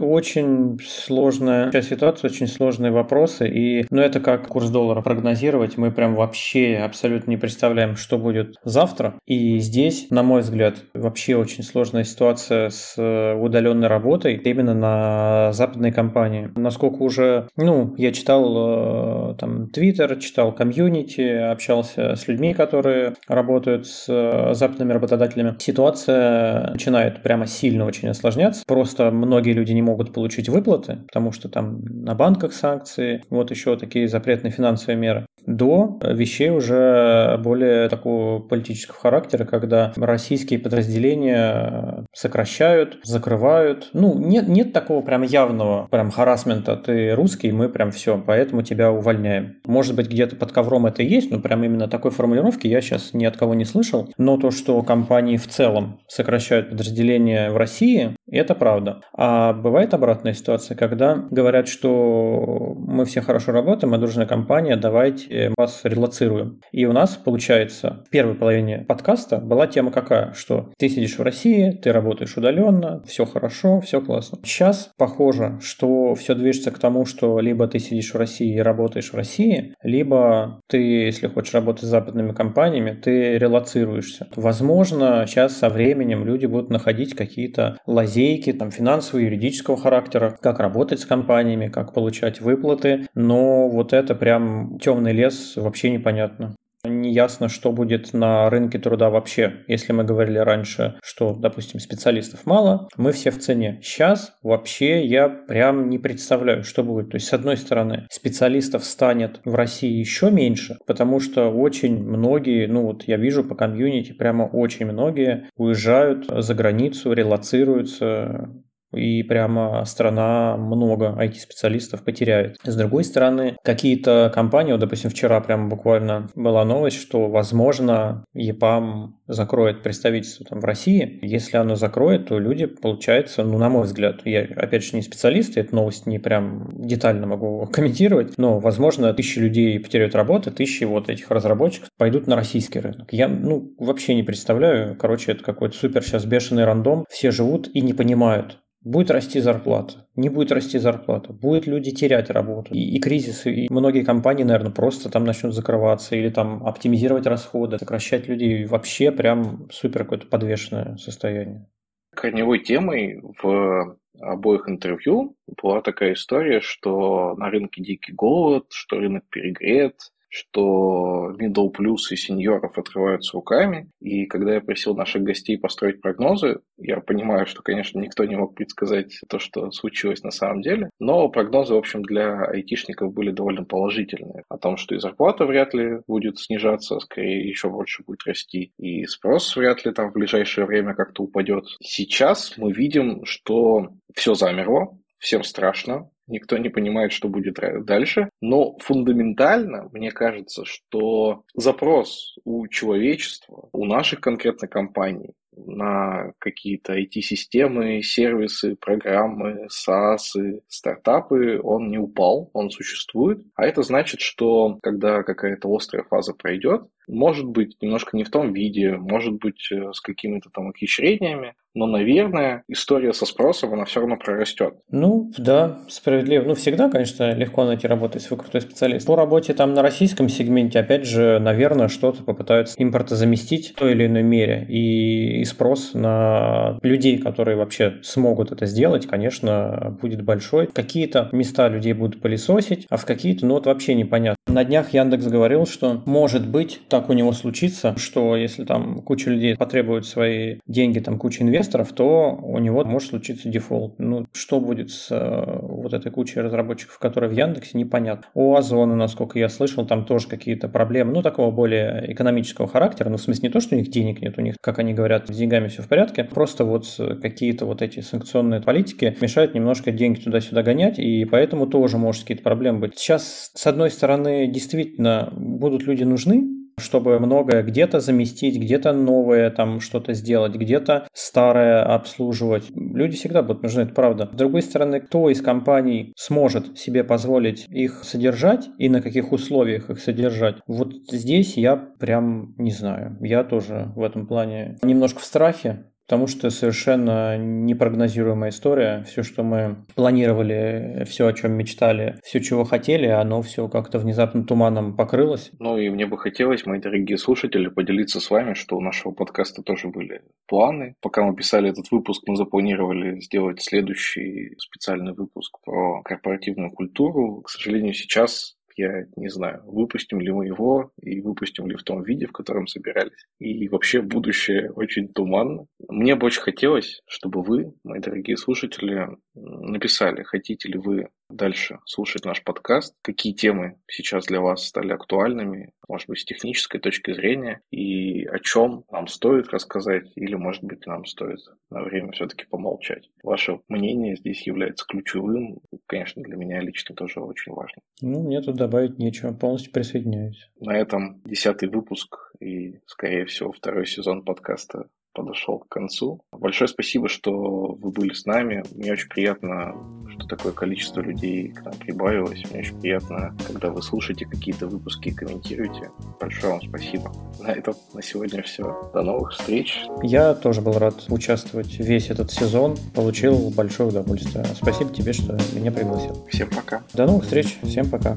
Очень сложная ситуация, очень сложные вопросы. И, ну, это как курс доллара прогнозировать. Мы прям вообще абсолютно не представляем, что будет завтра. И здесь, на мой взгляд, вообще очень сложная ситуация с э, удаленной работой именно на западной компании. Насколько уже, ну, я читал э, там Twitter, читал комьюнити, общался с людьми, которые работают с э, западными работодателями. Ситуация начинает прямо сильно очень осложняться. Просто много многие люди не могут получить выплаты, потому что там на банках санкции, вот еще такие запретные финансовые меры до вещей уже более такого политического характера, когда российские подразделения сокращают, закрывают. Ну, нет, нет такого прям явного прям харасмента. Ты русский, мы прям все, поэтому тебя увольняем. Может быть, где-то под ковром это есть, но прям именно такой формулировки я сейчас ни от кого не слышал. Но то, что компании в целом сокращают подразделения в России, это правда. А бывает обратная ситуация, когда говорят, что мы все хорошо работаем, мы дружная компания, давайте вас релацируем. И у нас, получается, в первой половине подкаста была тема какая? Что ты сидишь в России, ты работаешь удаленно, все хорошо, все классно. Сейчас похоже, что все движется к тому, что либо ты сидишь в России и работаешь в России, либо ты, если хочешь работать с западными компаниями, ты релацируешься. Возможно, сейчас со временем люди будут находить какие-то лазейки, там, финансового, юридического характера, как работать с компаниями, как получать выплаты, но вот это прям темный лес вообще непонятно. Не ясно, что будет на рынке труда вообще. Если мы говорили раньше, что, допустим, специалистов мало, мы все в цене. Сейчас вообще я прям не представляю, что будет. То есть, с одной стороны, специалистов станет в России еще меньше, потому что очень многие, ну вот я вижу по комьюнити, прямо очень многие уезжают за границу, релацируются, и прямо страна много IT-специалистов потеряет. С другой стороны, какие-то компании, вот, допустим, вчера прямо буквально была новость, что, возможно, EPAM закроет представительство там в России. Если оно закроет, то люди, получается, ну, на мой взгляд, я, опять же, не специалист, и эту новость не прям детально могу комментировать, но, возможно, тысячи людей потеряют работу, тысячи вот этих разработчиков пойдут на российский рынок. Я, ну, вообще не представляю, короче, это какой-то супер сейчас бешеный рандом, все живут и не понимают, Будет расти зарплата, не будет расти зарплата, будут люди терять работу. И, и кризис, и многие компании, наверное, просто там начнут закрываться или там оптимизировать расходы, сокращать людей. Вообще прям супер какое-то подвешенное состояние. Корневой темой в обоих интервью была такая история, что на рынке дикий голод, что рынок перегрет, что middle плюс и сеньоров отрываются руками. И когда я просил наших гостей построить прогнозы, я понимаю, что, конечно, никто не мог предсказать то, что случилось на самом деле, но прогнозы, в общем, для айтишников были довольно положительные. О том, что и зарплата вряд ли будет снижаться, скорее еще больше будет расти, и спрос вряд ли там в ближайшее время как-то упадет. Сейчас мы видим, что все замерло, всем страшно, никто не понимает, что будет дальше. Но фундаментально, мне кажется, что запрос у человечества, у наших конкретно компаний на какие-то IT-системы, сервисы, программы, SaaS, стартапы, он не упал, он существует. А это значит, что когда какая-то острая фаза пройдет, может быть, немножко не в том виде, может быть, э, с какими-то там ухищрениями, но, наверное, история со спросом, она все равно прорастет. Ну, да, справедливо. Ну, всегда, конечно, легко найти работу, если вы крутой специалист. По работе там на российском сегменте, опять же, наверное, что-то попытаются импорта заместить в той или иной мере. И, и спрос на людей, которые вообще смогут это сделать, конечно, будет большой. Какие-то места людей будут пылесосить, а в какие-то, ну, вот вообще непонятно. На днях Яндекс говорил, что может быть так у него случится, что если там куча людей потребует свои деньги, там куча инвесторов, то у него может случиться дефолт. Ну, что будет с э, вот этой кучей разработчиков, которые в Яндексе, непонятно. У Озона, насколько я слышал, там тоже какие-то проблемы, ну, такого более экономического характера, ну, в смысле не то, что у них денег нет, у них, как они говорят, с деньгами все в порядке, просто вот какие-то вот эти санкционные политики мешают немножко деньги туда-сюда гонять, и поэтому тоже может какие-то проблемы быть. Сейчас, с одной стороны, действительно будут люди нужны, чтобы многое где-то заместить, где-то новое там что-то сделать, где-то старое обслуживать. Люди всегда будут нужны, это правда. С другой стороны, кто из компаний сможет себе позволить их содержать и на каких условиях их содержать? Вот здесь я прям не знаю. Я тоже в этом плане немножко в страхе, Потому что совершенно непрогнозируемая история. Все, что мы планировали, все, о чем мечтали, все, чего хотели, оно все как-то внезапно туманом покрылось. Ну и мне бы хотелось, мои дорогие слушатели, поделиться с вами, что у нашего подкаста тоже были планы. Пока мы писали этот выпуск, мы запланировали сделать следующий специальный выпуск про корпоративную культуру. К сожалению, сейчас я не знаю, выпустим ли мы его и выпустим ли в том виде, в котором собирались. И вообще будущее очень туманно. Мне бы очень хотелось, чтобы вы, мои дорогие слушатели, написали, хотите ли вы дальше слушать наш подкаст, какие темы сейчас для вас стали актуальными, может быть, с технической точки зрения, и о чем нам стоит рассказать, или, может быть, нам стоит на время все-таки помолчать. Ваше мнение здесь является ключевым, конечно, для меня лично тоже очень важно. Ну, мне тут добавить нечего, полностью присоединяюсь. На этом десятый выпуск и, скорее всего, второй сезон подкаста подошел к концу. Большое спасибо, что вы были с нами. Мне очень приятно, что такое количество людей к нам прибавилось. Мне очень приятно, когда вы слушаете какие-то выпуски и комментируете. Большое вам спасибо. На этом на сегодня все. До новых встреч. Я тоже был рад участвовать весь этот сезон. Получил большое удовольствие. Спасибо тебе, что меня пригласил. Всем пока. До новых встреч. Всем пока.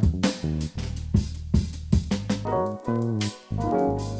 thank you